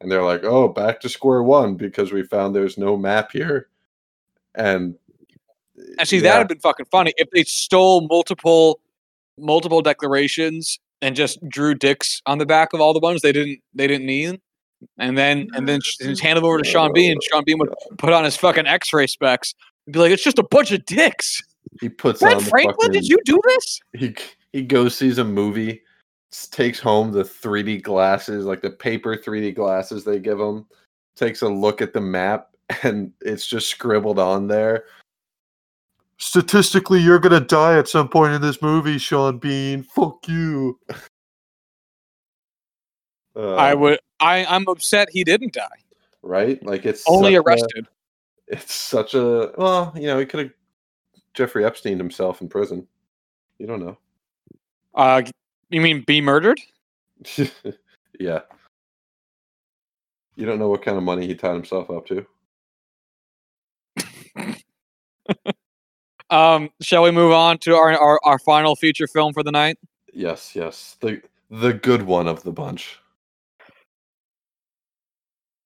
[SPEAKER 2] And they're like, oh, back to square one because we found there's no map here. And
[SPEAKER 1] Actually,
[SPEAKER 2] yeah,
[SPEAKER 1] that'd have been fucking funny if they stole multiple multiple declarations and just drew dicks on the back of all the ones they didn't they didn't need, and then and then just hand them over to Sean Bean. Sean Bean would oh, put on his fucking X-ray specs and be like, "It's just a bunch of dicks."
[SPEAKER 2] He puts
[SPEAKER 1] Ben
[SPEAKER 2] on
[SPEAKER 1] Franklin,
[SPEAKER 2] fucking,
[SPEAKER 1] did you do this?
[SPEAKER 2] he he goes sees a movie, takes home the 3D glasses, like the paper 3D glasses they give him, takes a look at the map, [LAUGHS] and it's just scribbled on there. Statistically, you're gonna die at some point in this movie, Sean Bean. Fuck you. [LAUGHS]
[SPEAKER 1] I
[SPEAKER 2] Uh,
[SPEAKER 1] would. I I'm upset he didn't die.
[SPEAKER 2] right? Like it's
[SPEAKER 1] Only
[SPEAKER 2] such a-
[SPEAKER 1] arrested.
[SPEAKER 2] it's such a well, you know, he could have Jeffrey Epstein himself in prison. You don't know.
[SPEAKER 1] Uh, you mean be murdered? [LAUGHS]
[SPEAKER 2] yeah. You don't know what kind of money he tied himself up to. [LAUGHS]
[SPEAKER 1] Um, shall we move on to our, our our final feature film for the night?
[SPEAKER 2] Yes, yes. The the good one of the bunch.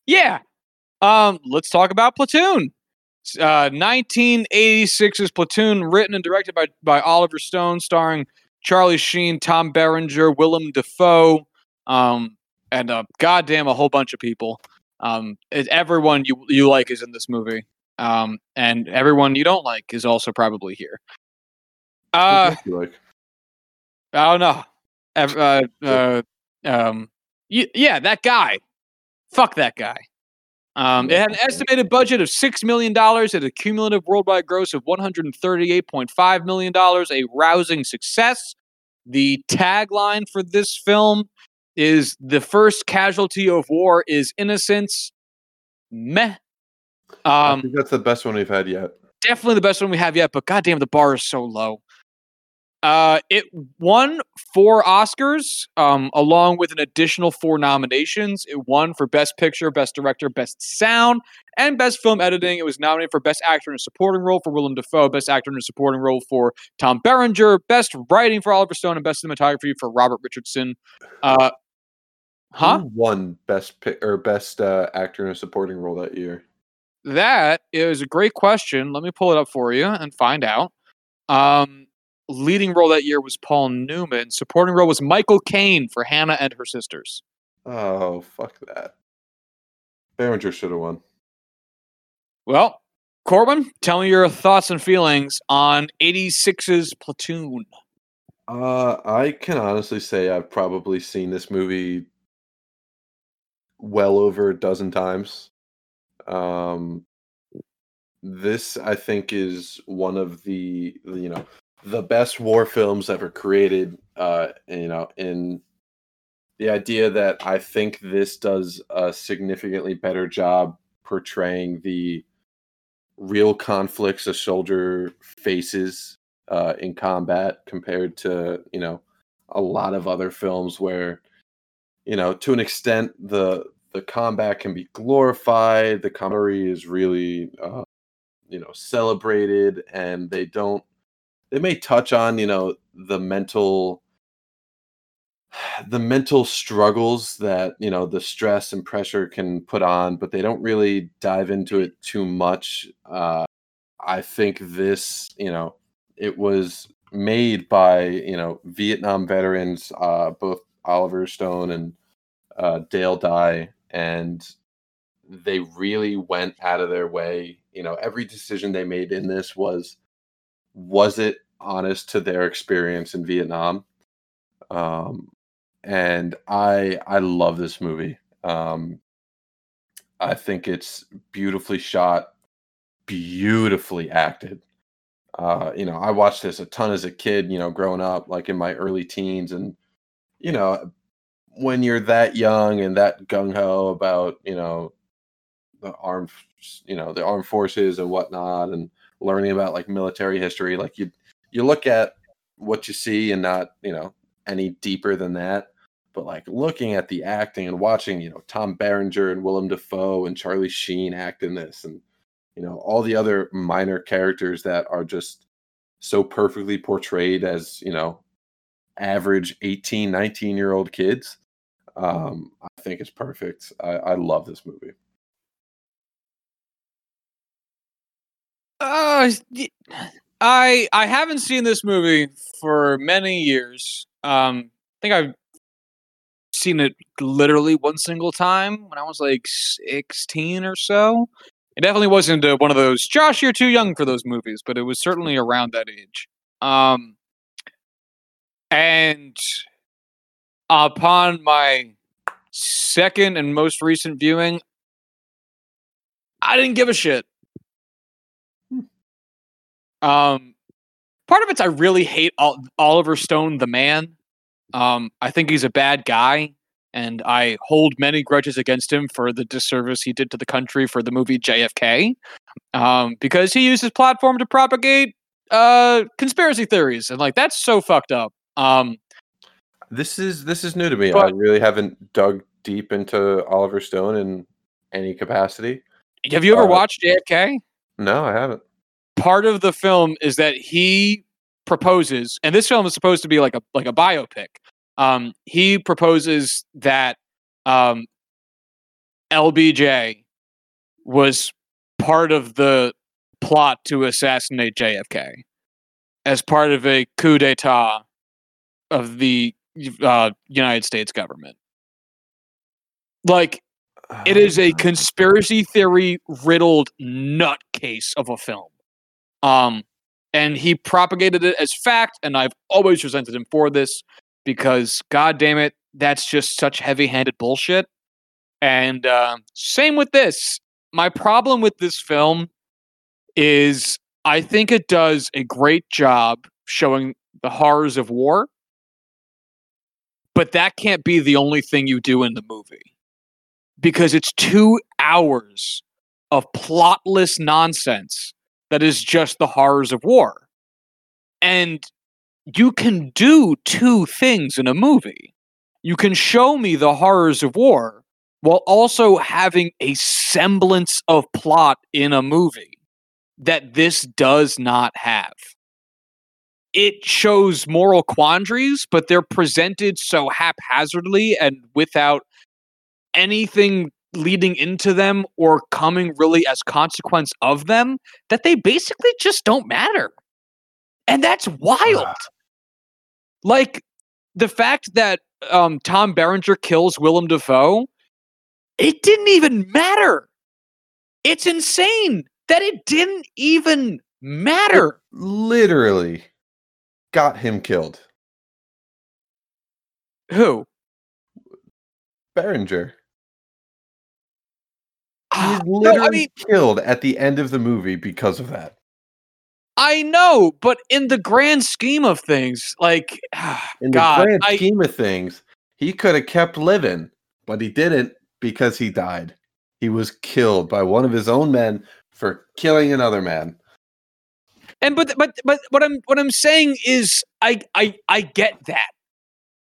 [SPEAKER 1] Yeah. Um, let's talk about Platoon. Uh, 1986's Platoon, written and directed by by Oliver Stone, starring Charlie Sheen, Tom Berenger, Willem Dafoe, um, and uh, goddamn a whole bunch of people. Um, everyone you you like is in this movie. Um, and everyone you don't like is also probably here. Uh,
[SPEAKER 2] you like
[SPEAKER 1] I don't know. Uh, uh, um, yeah, that guy. Fuck that guy. Um, it had an estimated budget of six million dollars at a cumulative worldwide gross of one hundred and thirty-eight point five million dollars. A rousing success. The tagline for this film is "The first casualty of war is innocence." Meh.
[SPEAKER 2] I
[SPEAKER 1] Um,
[SPEAKER 2] think that's the best one we've had yet.
[SPEAKER 1] definitely the best one we have yet, but goddamn, the bar is so low. Uh, it won four Oscars, um, along with an additional four nominations. It won for Best Picture, Best Director, Best Sound, and Best Film Editing. It was nominated for Best Actor in a Supporting Role for Willem Dafoe, Best Actor in a Supporting Role for Tom Berenger, Best Writing for Oliver Stone, and Best Cinematography for Robert Richardson. Uh, huh?
[SPEAKER 2] Who won best or best uh, actor in a supporting role that year?
[SPEAKER 1] That is a great question. Let me pull it up for you and find out. Um, leading role that year was Paul Newman. Supporting role was Michael Caine for Hannah and her sisters.
[SPEAKER 2] Oh, fuck that. Berenger should have won.
[SPEAKER 1] Well, Corwin, tell me your thoughts and feelings on 86's Platoon.
[SPEAKER 2] Uh, I can honestly say I've probably seen this movie well over a dozen times. Um, this I think is one of the you know the best war films ever created. Uh, you know, in the idea that I think this does a significantly better job portraying the real conflicts a soldier faces uh, in combat compared to you know a lot of other films where you know to an extent the the combat can be glorified the camaraderie is really uh, you know celebrated and they don't they may touch on you know the mental [SIGHS] the mental struggles that you know the stress and pressure can put on but they don't really dive into it too much. Uh i think this you know it was made by you know vietnam veterans uh both oliver stone and uh dale dye and they really went out of their way you know every decision they made in this was was it honest to their experience in vietnam? Um and i i love this movie. Um i think it's beautifully shot beautifully acted. Uh you know i watched this a ton as a kid you know growing up like in my early teens and you know when you're that young and that gung-ho about you know the armed you know the armed forces and whatnot and learning about like military history like you you look at what you see and not you know any deeper than that. But like looking at the acting and watching you know tom berenger and willem dafoe and charlie sheen act in this and you know all the other minor characters that are just so perfectly portrayed as you know average 18 19 year old kids um i think it's perfect i, I love this movie
[SPEAKER 1] Uh, I haven't seen this movie for many years. Um, I think I've seen it literally one single time when I was like sixteen or so. it definitely wasn't uh, one of those Josh, you're too young for those movies, but it was certainly around that age. Um, and upon my second and most recent viewing, I didn't give a shit. Um, part of it's I really hate Ol- Oliver Stone, the man. Um, I think he's a bad guy, and I hold many grudges against him for the disservice he did to the country for the movie JFK, um, because he used his platform to propagate uh, conspiracy theories, and like that's so fucked up. Um,
[SPEAKER 2] This is this is new to me. I really haven't dug deep into Oliver Stone in any capacity.
[SPEAKER 1] have you ever
[SPEAKER 2] Uh,
[SPEAKER 1] watched JFK?
[SPEAKER 2] No, I haven't.
[SPEAKER 1] part of the film is that he proposes, and this film is supposed to be like a like a biopic. Um, he proposes that um, LBJ was part of the plot to assassinate JFK as part of a coup d'état of the uh, United States government. Like it is a conspiracy theory riddled nutcase of a film. Um, and he propagated it as fact, and I've always resented him for this because, god damn it, that's just such heavy handed bullshit. And uh, same with this. My problem with this film is I think it does a great job showing the horrors of war, but that can't be the only thing you do in the movie because it's two hours of plotless nonsense that is just the horrors of war. And you can do two things in a movie. You can show me the horrors of war while also having a semblance of plot in a movie that this does not have. It shows moral quandaries, but they're presented so haphazardly and without anything leading into them or coming really as consequence of them that they basically just don't matter. And that's wild. like the fact that um, Tom Berenger kills Willem Dafoe, it didn't even matter. It's insane that it didn't even matter.
[SPEAKER 2] Literally got him killed.
[SPEAKER 1] Who?
[SPEAKER 2] Berenger.
[SPEAKER 1] Ah,
[SPEAKER 2] He's
[SPEAKER 1] no,
[SPEAKER 2] literally
[SPEAKER 1] I mean,
[SPEAKER 2] killed at the end of the movie because of that.
[SPEAKER 1] I know, but in the grand scheme of things, like, [SIGHS]
[SPEAKER 2] In
[SPEAKER 1] God,
[SPEAKER 2] the grand
[SPEAKER 1] I,
[SPEAKER 2] scheme of things, he could have kept living, but he didn't because he died. He was killed by one of his own men for killing another man.
[SPEAKER 1] And but but but what I'm what I'm saying is, I I I get that.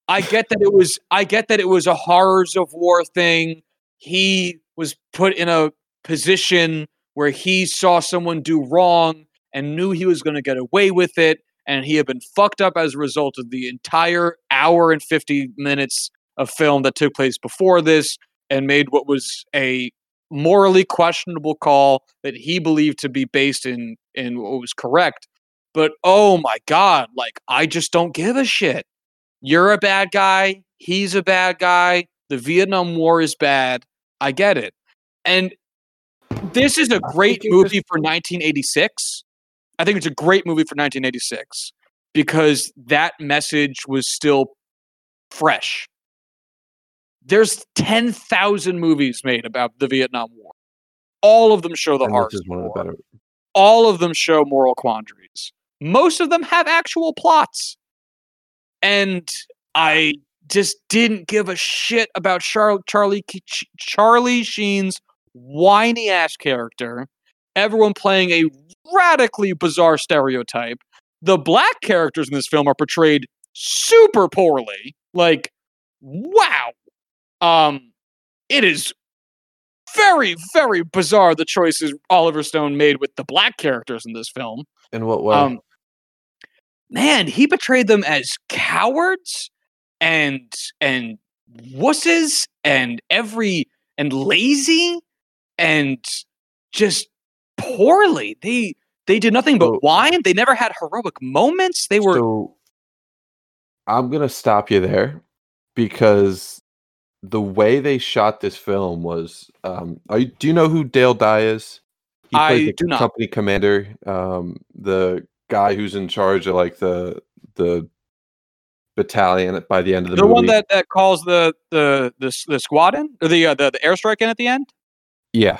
[SPEAKER 1] I get that it was I get that it was a horrors of war thing. He was put in a position where he saw someone do wrong and knew he was going to get away with it and he had been fucked up as a result of the entire hour and 50 minutes of film that took place before this and made what was a morally questionable call that he believed to be based in in what was correct but oh my god like i just don't give a shit. You're a bad guy he's a bad guy the vietnam war is bad i get it. And this is a great movie for 1986 i think it's a great movie for 1986 because that message was still fresh there's 10,000 movies made about the Vietnam War. All of them show the
[SPEAKER 2] And
[SPEAKER 1] horrors.
[SPEAKER 2] this is
[SPEAKER 1] of
[SPEAKER 2] one of the better.
[SPEAKER 1] All of them show moral quandaries. Most of them have actual plots. And I just didn't give a shit about Char- Charlie Charlie Sheen's whiny ass character. Everyone playing a radically bizarre stereotype. The black characters in this film are portrayed super poorly. Like, wow. Um, it is very, very bizarre the choices Oliver Stone made with the black characters in this film.
[SPEAKER 2] In what way?
[SPEAKER 1] Um, man, he betrayed them as cowards and and wusses and every and lazy and just poorly. They they did nothing but
[SPEAKER 2] So-
[SPEAKER 1] whine. They never had heroic moments. They were
[SPEAKER 2] So I'm gonna stop you there because the way they shot this film was. Um, are you, do you know who Dale Dye is? he
[SPEAKER 1] I
[SPEAKER 2] the
[SPEAKER 1] do not.
[SPEAKER 2] company commander, um, the guy who's in charge of like the the battalion by the end of the,
[SPEAKER 1] The,
[SPEAKER 2] movie.
[SPEAKER 1] one that, that calls the the the, the squad in or the, uh, the the airstrike in at the end.
[SPEAKER 2] Yeah.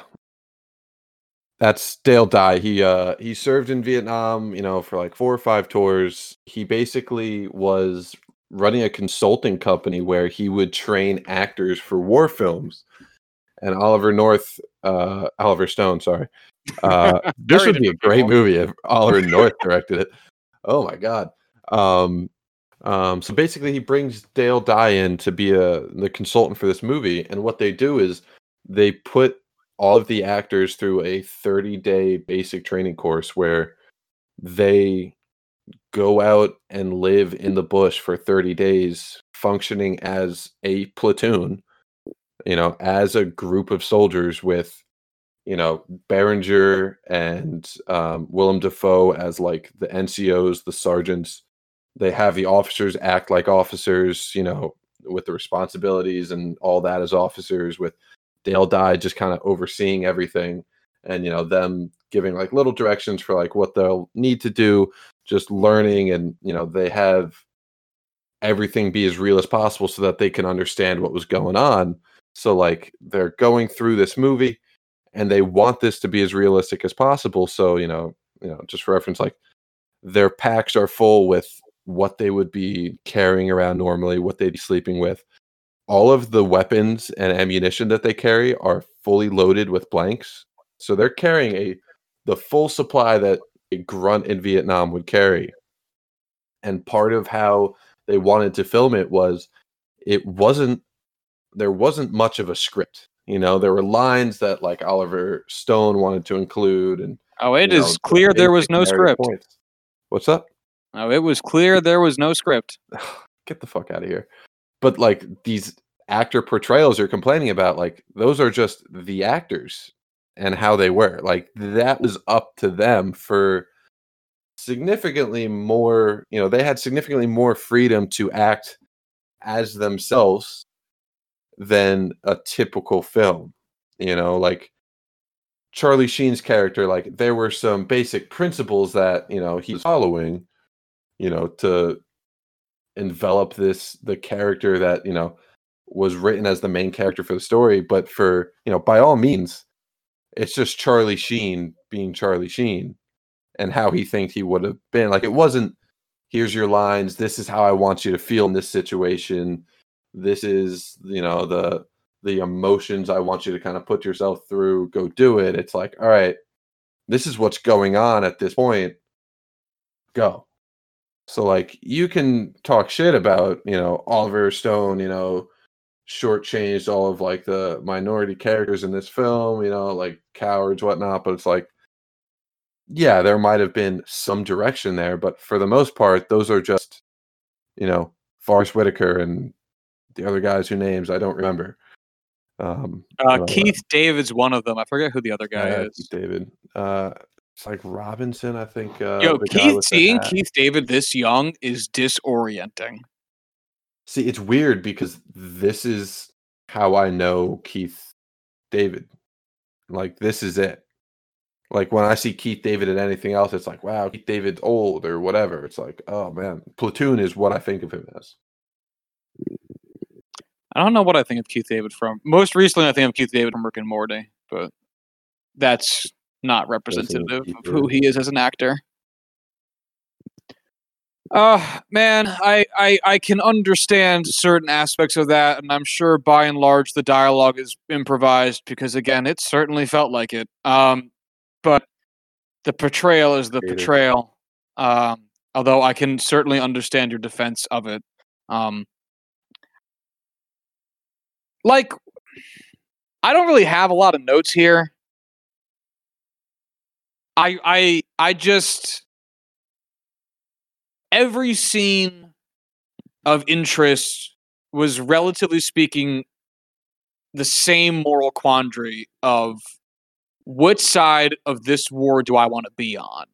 [SPEAKER 2] That's Dale Dye. He uh he served in Vietnam, you know, for like four or five tours. He basically was running a consulting company where he would train actors for war films. And Oliver North, uh Oliver Stone, sorry. Uh [LAUGHS] this would be a great movie if Oliver [LAUGHS] North directed it. Oh my god. Um um so basically he brings Dale Dye in to be a the consultant for this movie and what they do is they put all of the actors through a 30 day basic training course where they go out and live in the bush for 30 days functioning as a platoon you know as a group of soldiers with you know Berenger and um, Willem Dafoe as like the NCOs the sergeants. They have the officers act like officers you know with the responsibilities and all that as officers with Dale Dye just kind of overseeing everything and you know them giving like little directions for like what they'll need to do just learning and you know they have everything be as real as possible so that they can understand what was going on. So like they're going through this movie and they want this to be as realistic as possible. So you know you know just for reference like their packs are full with what they would be carrying around normally what they'd be sleeping with. All of the weapons and ammunition that they carry are fully loaded with blanks. So they're carrying a the full supply that a grunt in Vietnam would carry. And part of how they wanted to film it was it wasn't there wasn't much of a script. You know, there were lines that like Oliver Stone wanted to include and
[SPEAKER 1] Oh, it is
[SPEAKER 2] know,
[SPEAKER 1] clear there was no script.
[SPEAKER 2] points. What's up?
[SPEAKER 1] Oh, it was clear there was no script. [SIGHS]
[SPEAKER 2] get the fuck out of here. But like these actor portrayals you're complaining about, like those are just the actors and how they were. Like that was up to them for significantly more, you know, they had significantly more freedom to act as themselves than a typical film. You know, like Charlie Sheen's character, like there were some basic principles that, you know, he was following, you know, to envelop this the character that you know was written as the main character for the story but for you know by all means it's just charlie sheen being charlie sheen and how he thinks he would have been like it wasn't here's your lines. This is how i want you to feel in this situation. This is you know the the emotions i want you to kind of put yourself through. Go do it. It's like all right this is what's going on at this point. Go. So like you can talk shit about, you know, Oliver Stone, you know, shortchanged all of like the minority characters in this film, you know, like cowards, whatnot, but it's like yeah, there might have been some direction there, but for the most part, those are just, you know, Forest Whitaker and the other guys whose names I don't remember. Um,
[SPEAKER 1] Uh,
[SPEAKER 2] uh,
[SPEAKER 1] Keith David's one of them. I forget who the other guy
[SPEAKER 2] yeah,
[SPEAKER 1] is.
[SPEAKER 2] David. Uh, it's like Robinson, I think. Uh,
[SPEAKER 1] Yo, Keith seeing. Keith David this young is disorienting.
[SPEAKER 2] See, it's weird because this is how I know Keith David. Like this is it. Like when I see Keith David and anything else, it's like, wow, Keith David's old or whatever. It's like, oh man, Platoon is what I think of him as.
[SPEAKER 1] I don't know what I think of Keith David from. Most recently, I think of Keith David from Rick and Morty, but that's not representative of who he is as an actor. Uh man, I, I I can understand certain aspects of that, and I'm sure by and large the dialogue is improvised because again, it certainly felt like it. Um, but the portrayal is the portrayal. Um, although I can certainly understand your defense of it. Um, like I don't really have a lot of notes here. I I I just every scene of interest was relatively speaking the same moral quandary of which side of this war do I want to be on?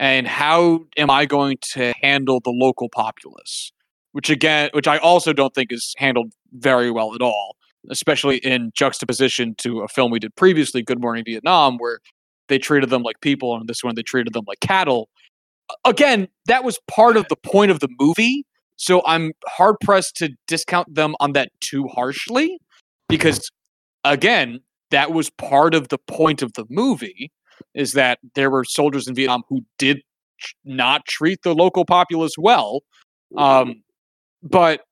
[SPEAKER 1] And how am I going to handle the local populace? Which again, which I also don't think is handled very well at all, especially in juxtaposition to a film we did previously, Good Morning Vietnam, where they treated them like people, and this one they treated them like cattle. Again, that was part of the point of the movie, so I'm hard pressed to discount them on that too harshly, because again, that was part of the point of the movie is that there were soldiers in Vietnam who did not treat the local populace well. Um, but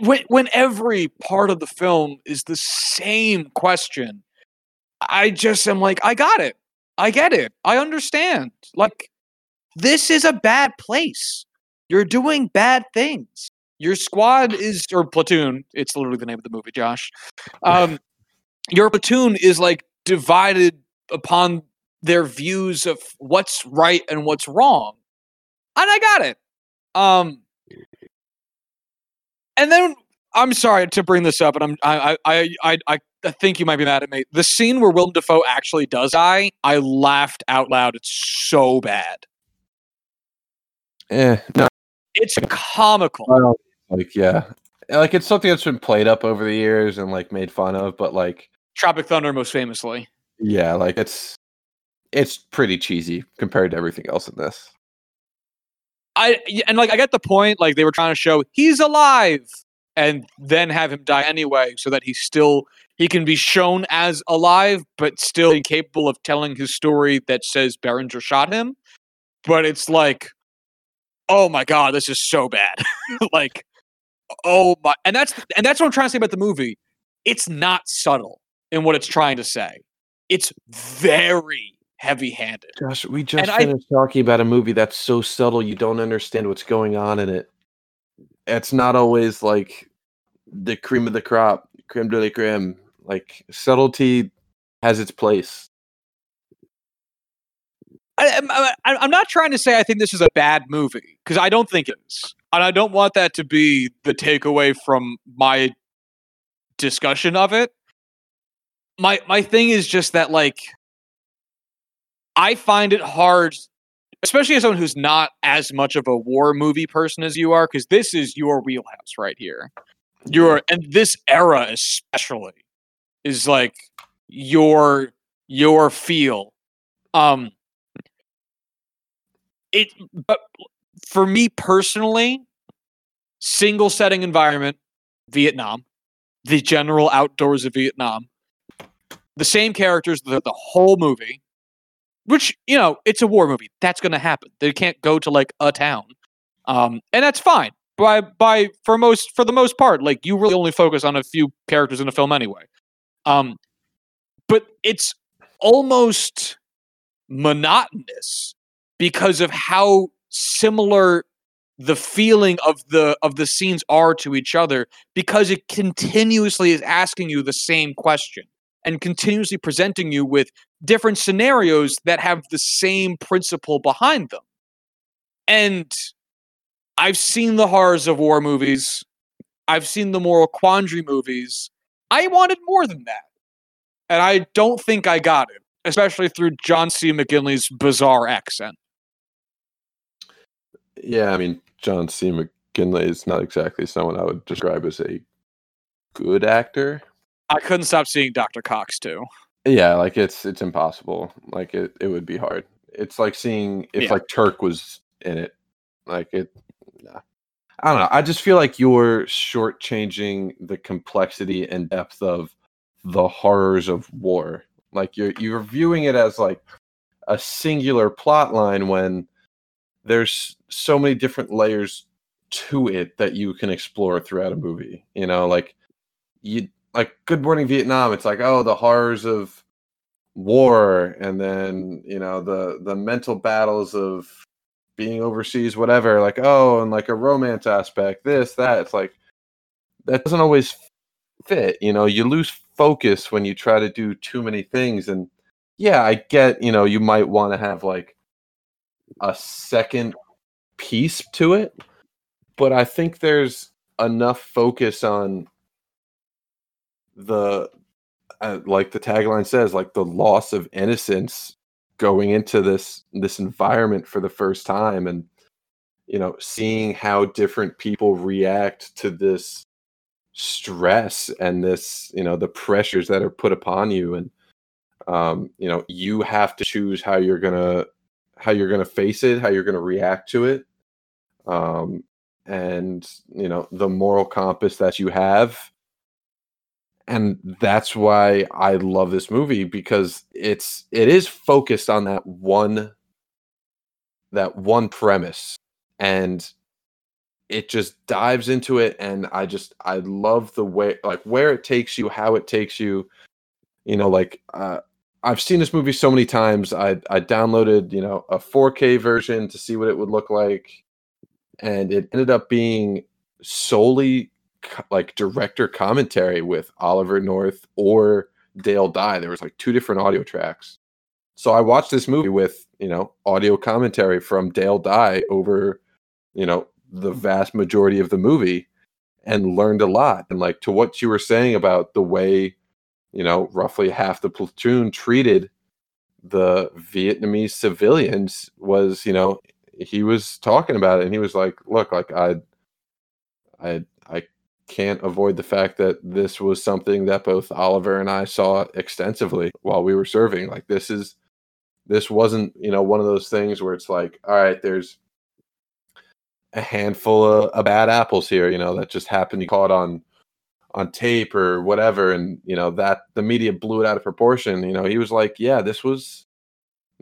[SPEAKER 1] when when every part of the film is the same question, I just am like, I got it. I get it. I understand. Like, this is a bad place. You're doing bad things. Your squad is or platoon. It's literally the name of the movie, Josh. Um, your platoon is like divided upon their views of what's right and what's wrong. And I got it. Um, and then I'm sorry to bring this up, and I'm I I I I, I think you might be mad at me. The scene where Willem Dafoe actually does die, I laughed out loud. It's so bad.
[SPEAKER 2] Eh, no.
[SPEAKER 1] It's comical.
[SPEAKER 2] Like yeah, like it's something that's been played up over the years and like made fun of, but like
[SPEAKER 1] Tropic Thunder, most famously.
[SPEAKER 2] Yeah, like it's it's pretty cheesy compared to everything else in this.
[SPEAKER 1] I and like I get the point. Like they were trying to show he's alive, and then have him die anyway, so that he's still he can be shown as alive, but still incapable of telling his story that says Berenger shot him. But it's like, oh my god, this is so bad. [LAUGHS] like, oh my, and that's and that's what I'm trying to say about the movie. It's not subtle in what it's trying to say. It's very heavy-handed.
[SPEAKER 2] Josh, we just and finished I, talking about a movie that's so subtle you don't understand what's going on in it. It's not always like the cream of the crop, creme de la creme. Like subtlety has its place.
[SPEAKER 1] I, am not trying to say I think this is a bad movie because I don't think it is, and I don't want that to be the takeaway from my discussion of it. My my thing is just that like I find it hard, especially as someone who's not as much of a war movie person as you are, because this is your wheelhouse right here. Your and this era especially is like your your feel. Um it but for me personally, single setting environment, Vietnam, the general outdoors of Vietnam, the same characters the, the whole movie which you know it's a war movie. That's going to happen. They can't go to like a town. Um, and that's fine by by for most for the most part like you really only focus on a few characters in a film anyway um, but it's almost monotonous because of how similar the feeling of the of the scenes are to each other because it continuously is asking you the same question and continuously presenting you with different scenarios that have the same principle behind them. And I've seen the horrors of war movies. I've seen the moral quandary movies. I wanted more than that. And I don't think I got it, especially through John C. McGinley's bizarre accent.
[SPEAKER 2] Yeah, I mean, John C. McGinley is not exactly someone I would describe as a good actor.
[SPEAKER 1] I couldn't stop seeing Dr. Cox too.
[SPEAKER 2] Yeah, like it's it's impossible. Like it it would be hard. It's like seeing if yeah. like Turk was in it. Like it. I don't know. I just feel like you're shortchanging the complexity and depth of the horrors of war. Like you're you're viewing it as like a singular plot line when there's so many different layers to it that you can explore throughout a movie. You know, like you like Good Morning Vietnam, it's like oh the horrors of war, and then you know the the mental battles of being overseas, whatever. Like oh, and like a romance aspect, this that. It's like that doesn't always fit. You know, you lose focus when you try to do too many things. And yeah, I get you know you might want to have like a second piece to it, but I think there's enough focus on the uh, like the tagline says like the loss of innocence going into this this environment for the first time and you know seeing how different people react to this stress and this you know the pressures that are put upon you and Um, you know, you have to choose how you're gonna how you're gonna face it, how you're gonna react to it. Um, and you know, the moral compass that you have. And that's why I love this movie because it's it is focused on that one that one premise and it just dives into it and i just i love the way like where it takes you how it takes you. You know like uh, i've seen this movie so many times i i downloaded you know a 4k version to see what it would look like and it ended up being solely like director commentary with oliver north or dale dye there was like two different audio tracks so i watched this movie with you know audio commentary from dale dye over you know the vast majority of the movie and learned a lot. And like to what you were saying about the way, you know, roughly half the platoon treated the Vietnamese civilians was, you know, he was talking about it and he was like, look, like I I can't avoid the fact that this was something that both Oliver and I saw extensively while we were serving. Like this is this wasn't, you know, one of those things where it's like, all right, there's a handful of, of bad apples here, you know, that just happened to caught on on tape or whatever, and you know that the media blew it out of proportion. You know, he was like, "Yeah, this was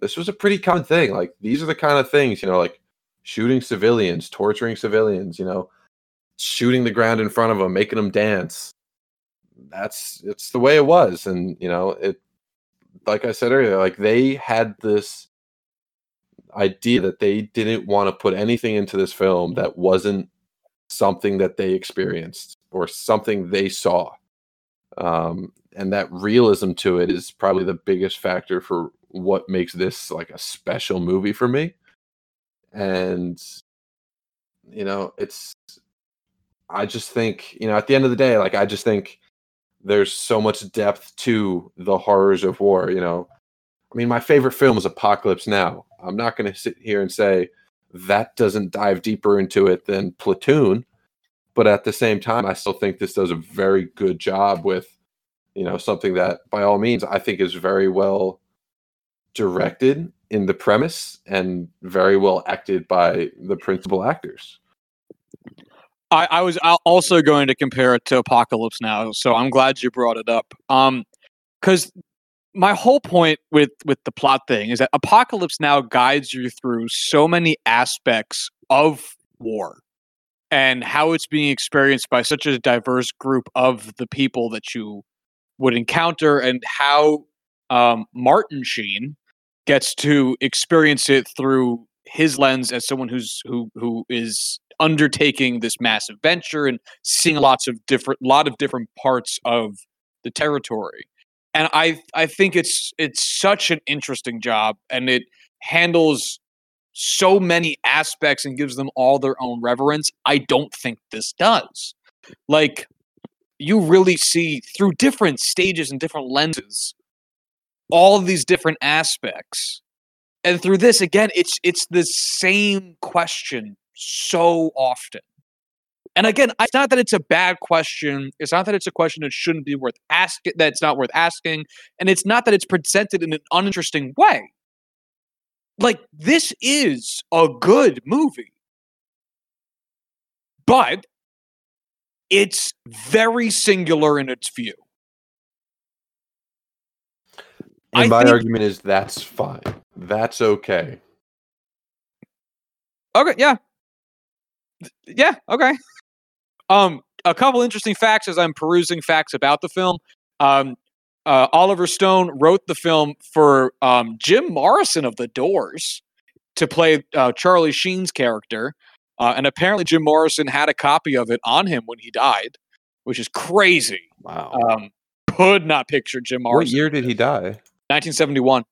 [SPEAKER 2] this was a pretty common thing. Like these are the kind of things, you know, like shooting civilians, torturing civilians, you know, shooting the ground in front of them, making them dance. That's it's the way it was, and you know, it. Like I said earlier, like they had this idea that they didn't want to put anything into this film that wasn't something that they experienced or something they saw. Um, and that realism to it is probably the biggest factor for what makes this like a special movie for me. And, you know, it's, I just think, you know, at the end of the day, like, I just think there's so much depth to the horrors of war, you know. I mean, my favorite film is Apocalypse Now. I'm not going to sit here and say that doesn't dive deeper into it than Platoon, but at the same time, I still think this does a very good job with, you know, something that by all means I think is very well directed in the premise and very well acted by the principal actors.
[SPEAKER 1] I, I was also going to compare it to Apocalypse Now, so I'm glad you brought it up. Um, because my whole point with with the plot thing is that Apocalypse Now guides you through so many aspects of war and how it's being experienced by such a diverse group of the people that you would encounter, and how um, Martin Sheen gets to experience it through his lens as someone who's who who is undertaking this massive venture and seeing lots of different lot of different parts of the territory. And i i think it's it's such an interesting job and it handles so many aspects and gives them all their own reverence. I don't think this does. Like you really see through different stages and different lenses all these different aspects. And through this again it's it's the same question so often and again it's not that it's a bad question it's not that it's a question that shouldn't be worth asking that's not worth asking and it's not that it's presented in an uninteresting way like this is a good movie but it's very singular in its view
[SPEAKER 2] And
[SPEAKER 1] I
[SPEAKER 2] my
[SPEAKER 1] think-
[SPEAKER 2] argument is that's fine. That's okay.
[SPEAKER 1] Okay, yeah. Yeah, okay. Um a couple interesting facts as I'm perusing facts about the film. Um uh, Oliver Stone wrote the film for um, Jim Morrison of The Doors to play uh, Charlie Sheen's character, uh, and apparently Jim Morrison had a copy of it on him when he died, which is crazy.
[SPEAKER 2] Wow.
[SPEAKER 1] Um, could not picture Jim Morrison.
[SPEAKER 2] what year did he die?
[SPEAKER 1] 1971.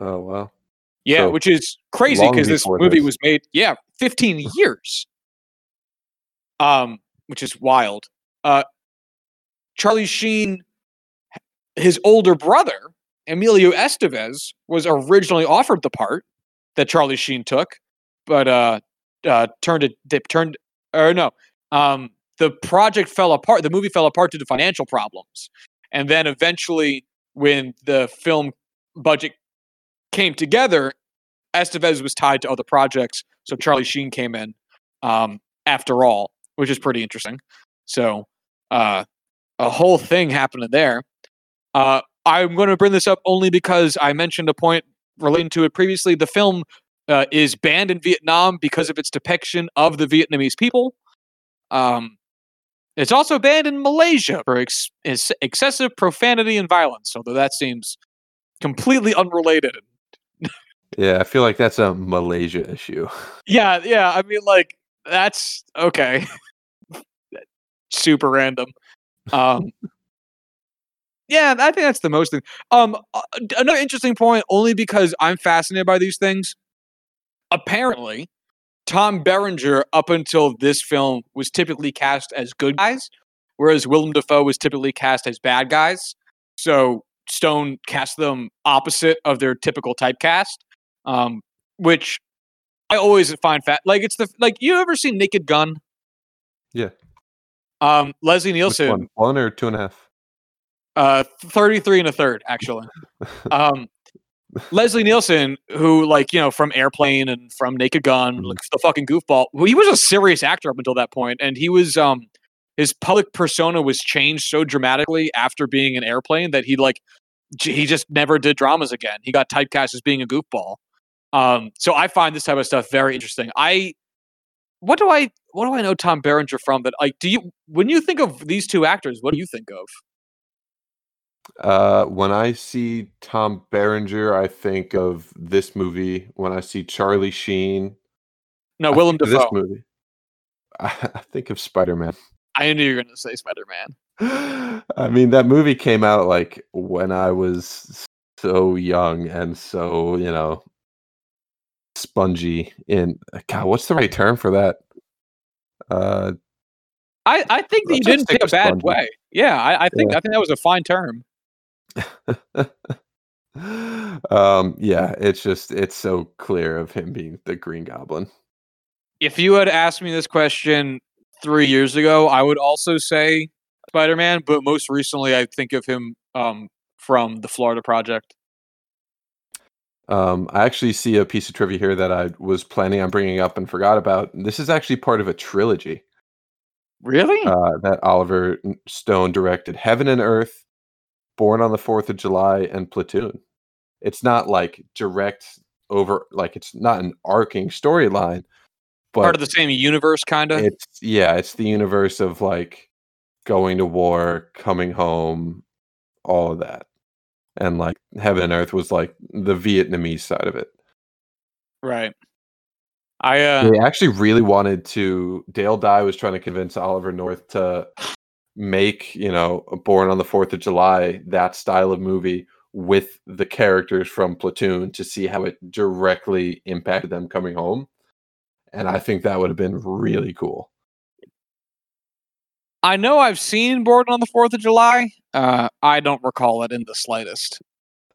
[SPEAKER 2] Oh wow.
[SPEAKER 1] Yeah,
[SPEAKER 2] So,
[SPEAKER 1] which is crazy because this movie
[SPEAKER 2] this.
[SPEAKER 1] was made, yeah, 15 years. Um, which is wild. Uh Charlie Sheen, his older brother, Emilio Estevez, was originally offered the part that Charlie Sheen took, but uh uh turned it dip turned or no. Um the project fell apart, the movie fell apart due to financial problems. And then eventually when the film budget came together, Estevez was tied to other projects, so Charlie Sheen came in um, after all, which is pretty interesting. So uh, a whole thing happening there. Uh, I'm going to bring this up only because I mentioned a point relating to it previously. The film uh, is banned in Vietnam because of its depiction of the Vietnamese people. Um, it's also banned in Malaysia for ex- ex- excessive profanity and violence, although that seems completely unrelated. [LAUGHS]
[SPEAKER 2] Yeah, I feel like that's a Malaysia issue.
[SPEAKER 1] Yeah, yeah. I mean, like that's okay. [LAUGHS] Super random. Um, yeah, I think that's the most thing. Um, uh, another interesting point, only because I'm fascinated by these things. Apparently, Tom Berenger, up until this film, was typically cast as good guys, whereas Willem Dafoe was typically cast as bad guys. So Stone cast them opposite of their typical typecast, um, which I always find fat. Like it's the like you ever seen Naked Gun?
[SPEAKER 2] Yeah.
[SPEAKER 1] Um, Leslie Nielsen,
[SPEAKER 2] one? one or two and a half?
[SPEAKER 1] uh, 33 and a third, actually. Um, Leslie Nielsen, who like you know from Airplane and from Naked Gun,
[SPEAKER 2] Mhm.
[SPEAKER 1] like the fucking goofball. Well, he was a serious actor up until that point, and he was um his public persona was changed so dramatically after being in Airplane that he like he just never did dramas again. He got typecast as being a goofball. Um, so I find this type of stuff very interesting. I what do I what do I know Tom Berenger from that like do you when you think of these two actors, what do you think of?
[SPEAKER 2] Uh, when I see Tom Berenger, I think of this movie. When I see Charlie Sheen,
[SPEAKER 1] No, Willem
[SPEAKER 2] of this movie. I, [LAUGHS] I think of Spider Man.
[SPEAKER 1] I knew you were going to say Spider Man. [LAUGHS]
[SPEAKER 2] I mean, that movie came out like when I was so young and so, you know, spongy in God, what's the right term for that? Uh
[SPEAKER 1] I, I think that you didn't take a bad
[SPEAKER 2] spongy.
[SPEAKER 1] way. Yeah, I, I think
[SPEAKER 2] Yeah.
[SPEAKER 1] I think that was a fine term. [LAUGHS]
[SPEAKER 2] um yeah, it's just it's so clear of him being the Green Goblin.
[SPEAKER 1] If you had asked me this question three years ago, I would also say Spider Man, but most recently I think of him um, from the Florida Project.
[SPEAKER 2] Um, I actually see a piece of trivia here that I was planning on bringing up and forgot about. This is actually part of a trilogy.
[SPEAKER 1] Really?
[SPEAKER 2] uh, that Oliver Stone directed Heaven and Earth, Born on the Fourth of July, and Platoon. It's not like direct over, like it's not an arcing storyline, but
[SPEAKER 1] Part of the same universe, kind of.
[SPEAKER 2] it's yeah, it's the universe of like going to war, coming home, all of that, and like Heaven and Earth was like the Vietnamese side of it.
[SPEAKER 1] Right. I uh,
[SPEAKER 2] They actually really wanted to. Dale Dye was trying to convince Oliver North to make, you know, Born on the Fourth of July that style of movie with the characters from Platoon to see how it directly impacted them coming home. And I think that would have been really cool.
[SPEAKER 1] I know I've seen Born on the Fourth of July. Uh, I don't recall it in the slightest.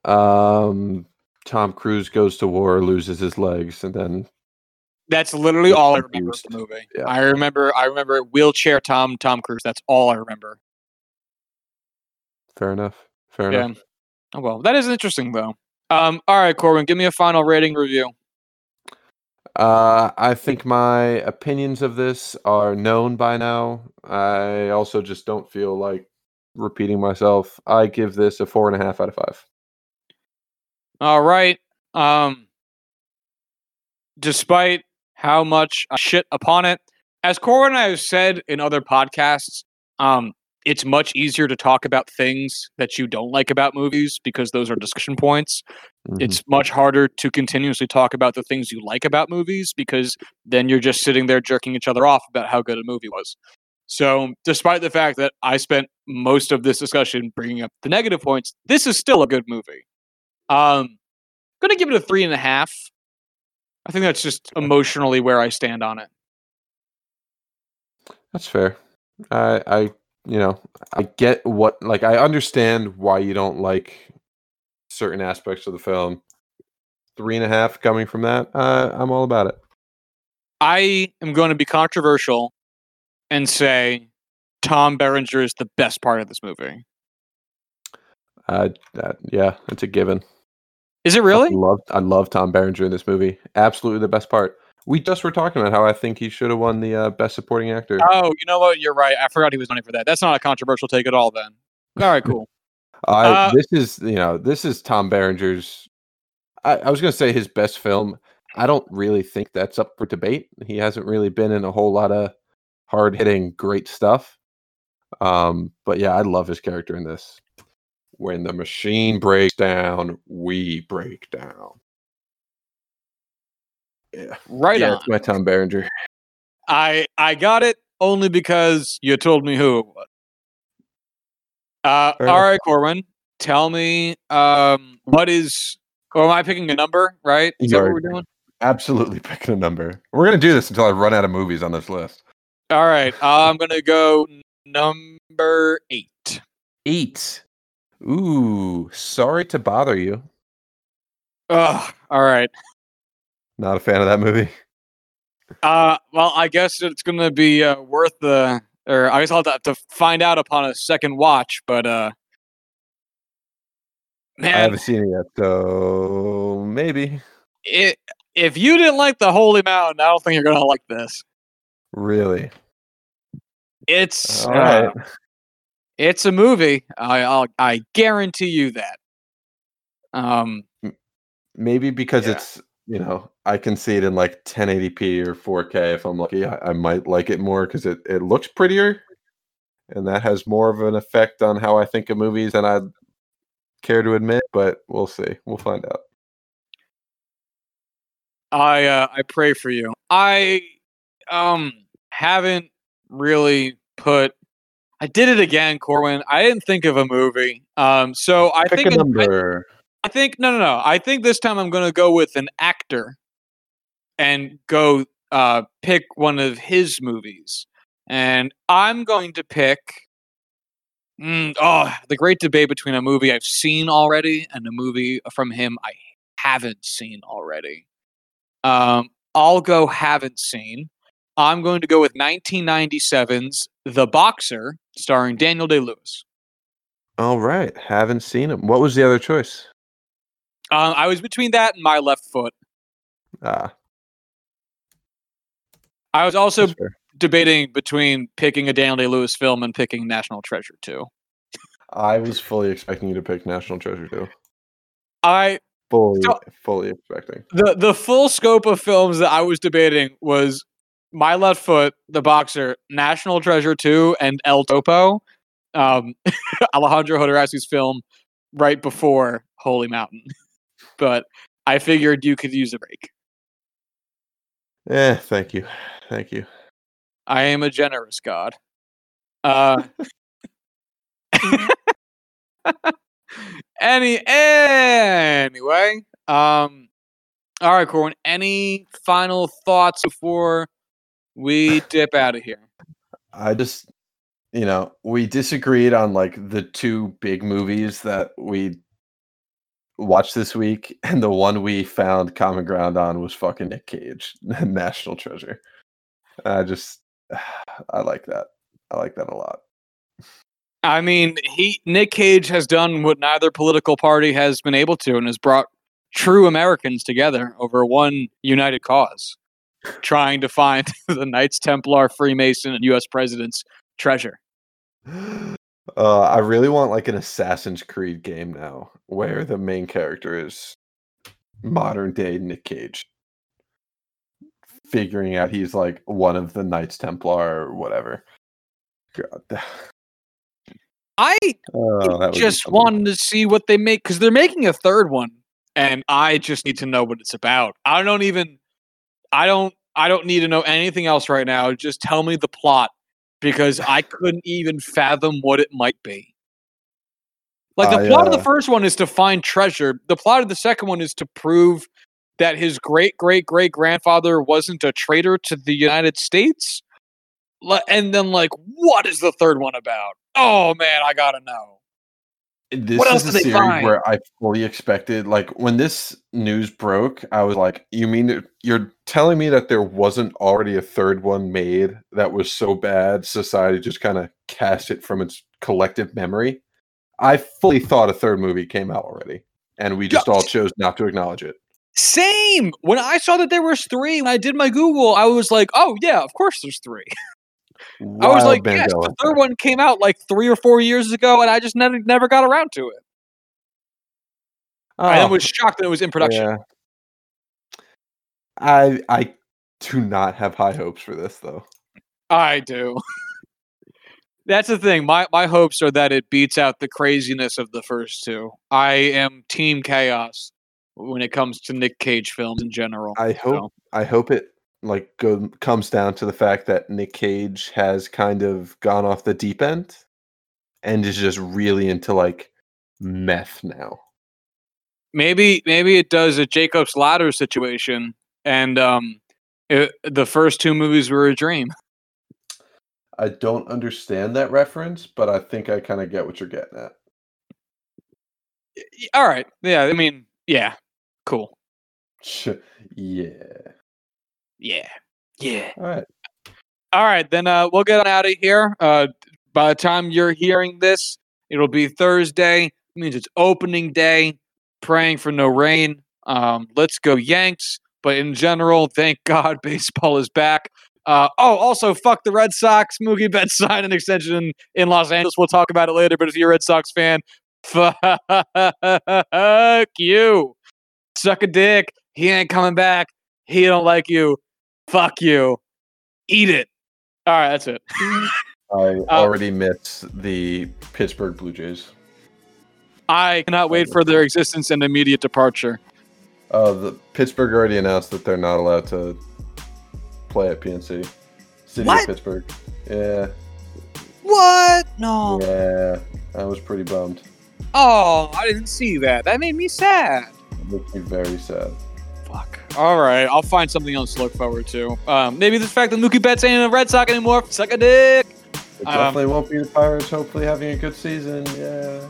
[SPEAKER 2] Um, Tom Cruise goes to war, loses his legs, and then
[SPEAKER 1] That's literally all I remember of the movie.
[SPEAKER 2] Yeah.
[SPEAKER 1] I remember. I remember wheelchair Tom Tom Cruise. That's all I remember.
[SPEAKER 2] fair enough. Fair
[SPEAKER 1] Yeah.
[SPEAKER 2] enough.
[SPEAKER 1] Oh well, that is interesting though. Um, all right, Corwin, give me a final rating review.
[SPEAKER 2] Uh, I think my opinions of this are known by now. I also just don't feel like repeating myself. I give this a four and a half out of five.
[SPEAKER 1] All right. Um, despite how much shit upon it, as Corwin and I have said in other podcasts, um, it's much easier to talk about things that you don't like about movies because those are discussion points.
[SPEAKER 2] Mhm.
[SPEAKER 1] It's much harder to continuously talk about the things you like about movies because then you're just sitting there jerking each other off about how good a movie was. So, despite the fact that I spent most of this discussion bringing up the negative points, this is still a good movie. Um, gonna give it a three and a half. I think that's just emotionally where I stand on it.
[SPEAKER 2] That's fair. I, I, you know, I get what, like, I understand why you don't like certain aspects of the film. Three and a half coming from that, uh, I'm all about it.
[SPEAKER 1] I am going to be controversial and say Tom Berenger is the best part of this movie.
[SPEAKER 2] Uh, yeah, it's a given.
[SPEAKER 1] Is it
[SPEAKER 2] I
[SPEAKER 1] really?
[SPEAKER 2] love I love Tom Berenger in this movie. Absolutely the best part. We just were talking about how I think he should have won the uh, best supporting actor.
[SPEAKER 1] Oh, you know what? You're right. I forgot he was running for that. That's not a controversial take at all. Then. All right, cool. [LAUGHS]
[SPEAKER 2] I
[SPEAKER 1] uh,
[SPEAKER 2] this is you know this is Tom Berenger's. I, I was going to say his best film. I don't really think that's up for debate. He hasn't really been in a whole lot of hard hitting great stuff. Um, but yeah, I love his character in this. When the machine breaks down, we break down. Yeah,
[SPEAKER 1] right
[SPEAKER 2] yeah,
[SPEAKER 1] on.
[SPEAKER 2] it's my Tom Berenger.
[SPEAKER 1] I I got it only because you told me who it was. Uh, all right, Corwin. Tell me, um, what is? Or am I picking a number? Right? Is
[SPEAKER 2] You
[SPEAKER 1] that what we're doing?
[SPEAKER 2] Absolutely [LAUGHS] picking a number. We're gonna do this until I run out of movies on this list.
[SPEAKER 1] All right. I'm gonna go number eight.
[SPEAKER 2] Eight. Ooh, sorry to bother you.
[SPEAKER 1] Ugh. All right.
[SPEAKER 2] Not a fan of that movie.
[SPEAKER 1] Uh, well, I guess it's gonna be uh, worth the, or I guess I'll have to find out upon a second watch. But uh,
[SPEAKER 2] I haven't seen it yet, so maybe.
[SPEAKER 1] it, if you didn't like the Holy Mountain, I don't think you're gonna like this.
[SPEAKER 2] Really?
[SPEAKER 1] It's
[SPEAKER 2] All
[SPEAKER 1] uh, it's a movie. I I'll, I guarantee you that. Um,
[SPEAKER 2] Maybe because
[SPEAKER 1] yeah.
[SPEAKER 2] it's you know I can see it in like 1080p or 4K if I'm lucky. I, I might like it more because it it looks prettier, and that has more of an effect on how I think of movies than I'd care to admit. But we'll see. We'll find out.
[SPEAKER 1] I uh, I pray for you. I um haven't really put. I did it again, Corwin. I didn't think of a movie. Um, so I
[SPEAKER 2] Pick
[SPEAKER 1] think
[SPEAKER 2] a
[SPEAKER 1] I,
[SPEAKER 2] number.
[SPEAKER 1] I think no, no, no. I think this time I'm gonna go with an actor, and go uh pick one of his movies, and I'm going to pick. Mm, oh, the great debate between a movie I've seen already and a movie from him I haven't seen already. Um, I'll go haven't seen. I'm going to go with 1997's The Boxer, starring Daniel Day Lewis.
[SPEAKER 2] All right, haven't seen him. What was the other choice?
[SPEAKER 1] Um, I was between that and My Left Foot.
[SPEAKER 2] Ah,
[SPEAKER 1] I was also debating between picking a Daniel Day Lewis film and picking National Treasure 2.
[SPEAKER 2] I was fully expecting you to pick National Treasure 2.
[SPEAKER 1] I
[SPEAKER 2] Fully,
[SPEAKER 1] So-
[SPEAKER 2] fully expecting.
[SPEAKER 1] the the full scope of films that I was debating was My Left Foot, The Boxer, National Treasure 2, and El Topo, um, [LAUGHS] Alejandro Jodorowsky's film right before Holy Mountain. But I figured you could use a break.
[SPEAKER 2] Eh, thank you, thank you.
[SPEAKER 1] I am a generous god. Uh, [LAUGHS] [LAUGHS] any anyway, um, all right, Corwin. Any final thoughts before we [LAUGHS] dip out of here?
[SPEAKER 2] I just, you know, we disagreed on like the two big movies that we watched this week, [LAUGHS] and the one we found common ground on was fucking Nick Cage, [LAUGHS] National Treasure. I just, [SIGHS] I like that. I like that a lot.
[SPEAKER 1] I mean, he Nick Cage has done what neither political party has been able to, and has brought true Americans together over one united cause, trying to find [LAUGHS] the Knights Templar, Freemason, and U.S. president's treasure. [GASPS]
[SPEAKER 2] Uh, I really want like an Assassin's Creed game now, where the main character is modern day Nick Cage, figuring out he's like one of the Knights Templar or whatever. God.
[SPEAKER 1] I
[SPEAKER 2] Oh, that would be
[SPEAKER 1] just wanted to see what they make because they're making a third one, and I just need to know what it's about. I don't even, I don't, I don't need to know anything else right now. Just tell me the plot because I couldn't even fathom what it might be. Like the plot of the
[SPEAKER 2] uh,
[SPEAKER 1] first one is to find treasure. The plot of the second one is to prove that his great great great grandfather wasn't a traitor to the United States. And then, like, what is the third one about? Oh man, I gotta know.
[SPEAKER 2] This
[SPEAKER 1] What else
[SPEAKER 2] is a series
[SPEAKER 1] find?
[SPEAKER 2] where I fully expected, like, when this news broke, I was like, "You mean you're telling me that there wasn't already a third one made that was so bad, society just kind of cast it from its collective memory?" I fully thought a third movie came out already, and we just all chose not to acknowledge it.
[SPEAKER 1] Same. When I saw that there was three, when I did my Google, I was like, "Oh yeah, of course there's three. [LAUGHS] I was
[SPEAKER 2] Wild
[SPEAKER 1] like, "Yes, the third one came out like three or four years ago, and I just never never got around to it. I
[SPEAKER 2] Oh,
[SPEAKER 1] was shocked that it was in production.
[SPEAKER 2] yeah. I I do not have high hopes for this though.
[SPEAKER 1] I do. [LAUGHS] That's the thing. My my hopes are that it beats out the craziness of the first two. I am team chaos when it comes to Nick Cage films in general.
[SPEAKER 2] I hope
[SPEAKER 1] So,
[SPEAKER 2] I hope it like go, comes down to the fact that Nick Cage has kind of gone off the deep end and is just really into like meth now.
[SPEAKER 1] maybe maybe it does a Jacob's Ladder situation, and um, it, the first two movies were a dream.
[SPEAKER 2] I don't understand that reference, but I think I kind of get what you're getting at.
[SPEAKER 1] All right, yeah. I mean, yeah, cool. [LAUGHS]
[SPEAKER 2] yeah.
[SPEAKER 1] Yeah, yeah.
[SPEAKER 2] All right.
[SPEAKER 1] All right, then uh, we'll get on out of here. Uh, by the time you're hearing this, it'll be Thursday. It means it's opening day. Praying for no rain. Um, let's go Yanks. But in general, thank [LAUGHS] God baseball is back. Uh, oh, also, fuck the Red Sox. Mookie Betts [LAUGHS] signed an extension in Los Angeles. We'll talk about it later. But if you're a Red Sox fan, [LAUGHS] fuck you. Suck a dick. He ain't coming back. He don't like you. Fuck you. Eat it. All right, that's it. [LAUGHS]
[SPEAKER 2] I already miss the Pittsburgh Blue Jays.
[SPEAKER 1] I cannot wait for their existence and immediate departure.
[SPEAKER 2] Uh, the Pittsburgh already announced that they're not allowed to play at PNC. City
[SPEAKER 1] What?
[SPEAKER 2] of Pittsburgh. Yeah,
[SPEAKER 1] What? No.
[SPEAKER 2] yeah. I was pretty bummed.
[SPEAKER 1] Oh, I didn't see that. That made me sad.
[SPEAKER 2] It makes me very sad.
[SPEAKER 1] Fuck. All right, I'll find something else to look forward to. Um, maybe the fact that Mookie Betts ain't in a Red Sox anymore. Suck a dick.
[SPEAKER 2] It
[SPEAKER 1] Um,
[SPEAKER 2] definitely won't be the Pirates. Hopefully, having a good season. Yeah.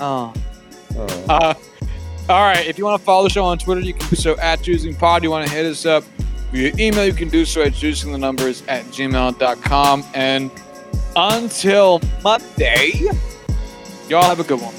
[SPEAKER 1] oh. [LAUGHS]
[SPEAKER 2] Oh.
[SPEAKER 1] Uh, all right. If you want to follow the show on Twitter, you can do so at Juicing Pod. You want to hit us up via email, you can do so at juicing the numbers at gmail.com. And until Monday, y'all have a good one.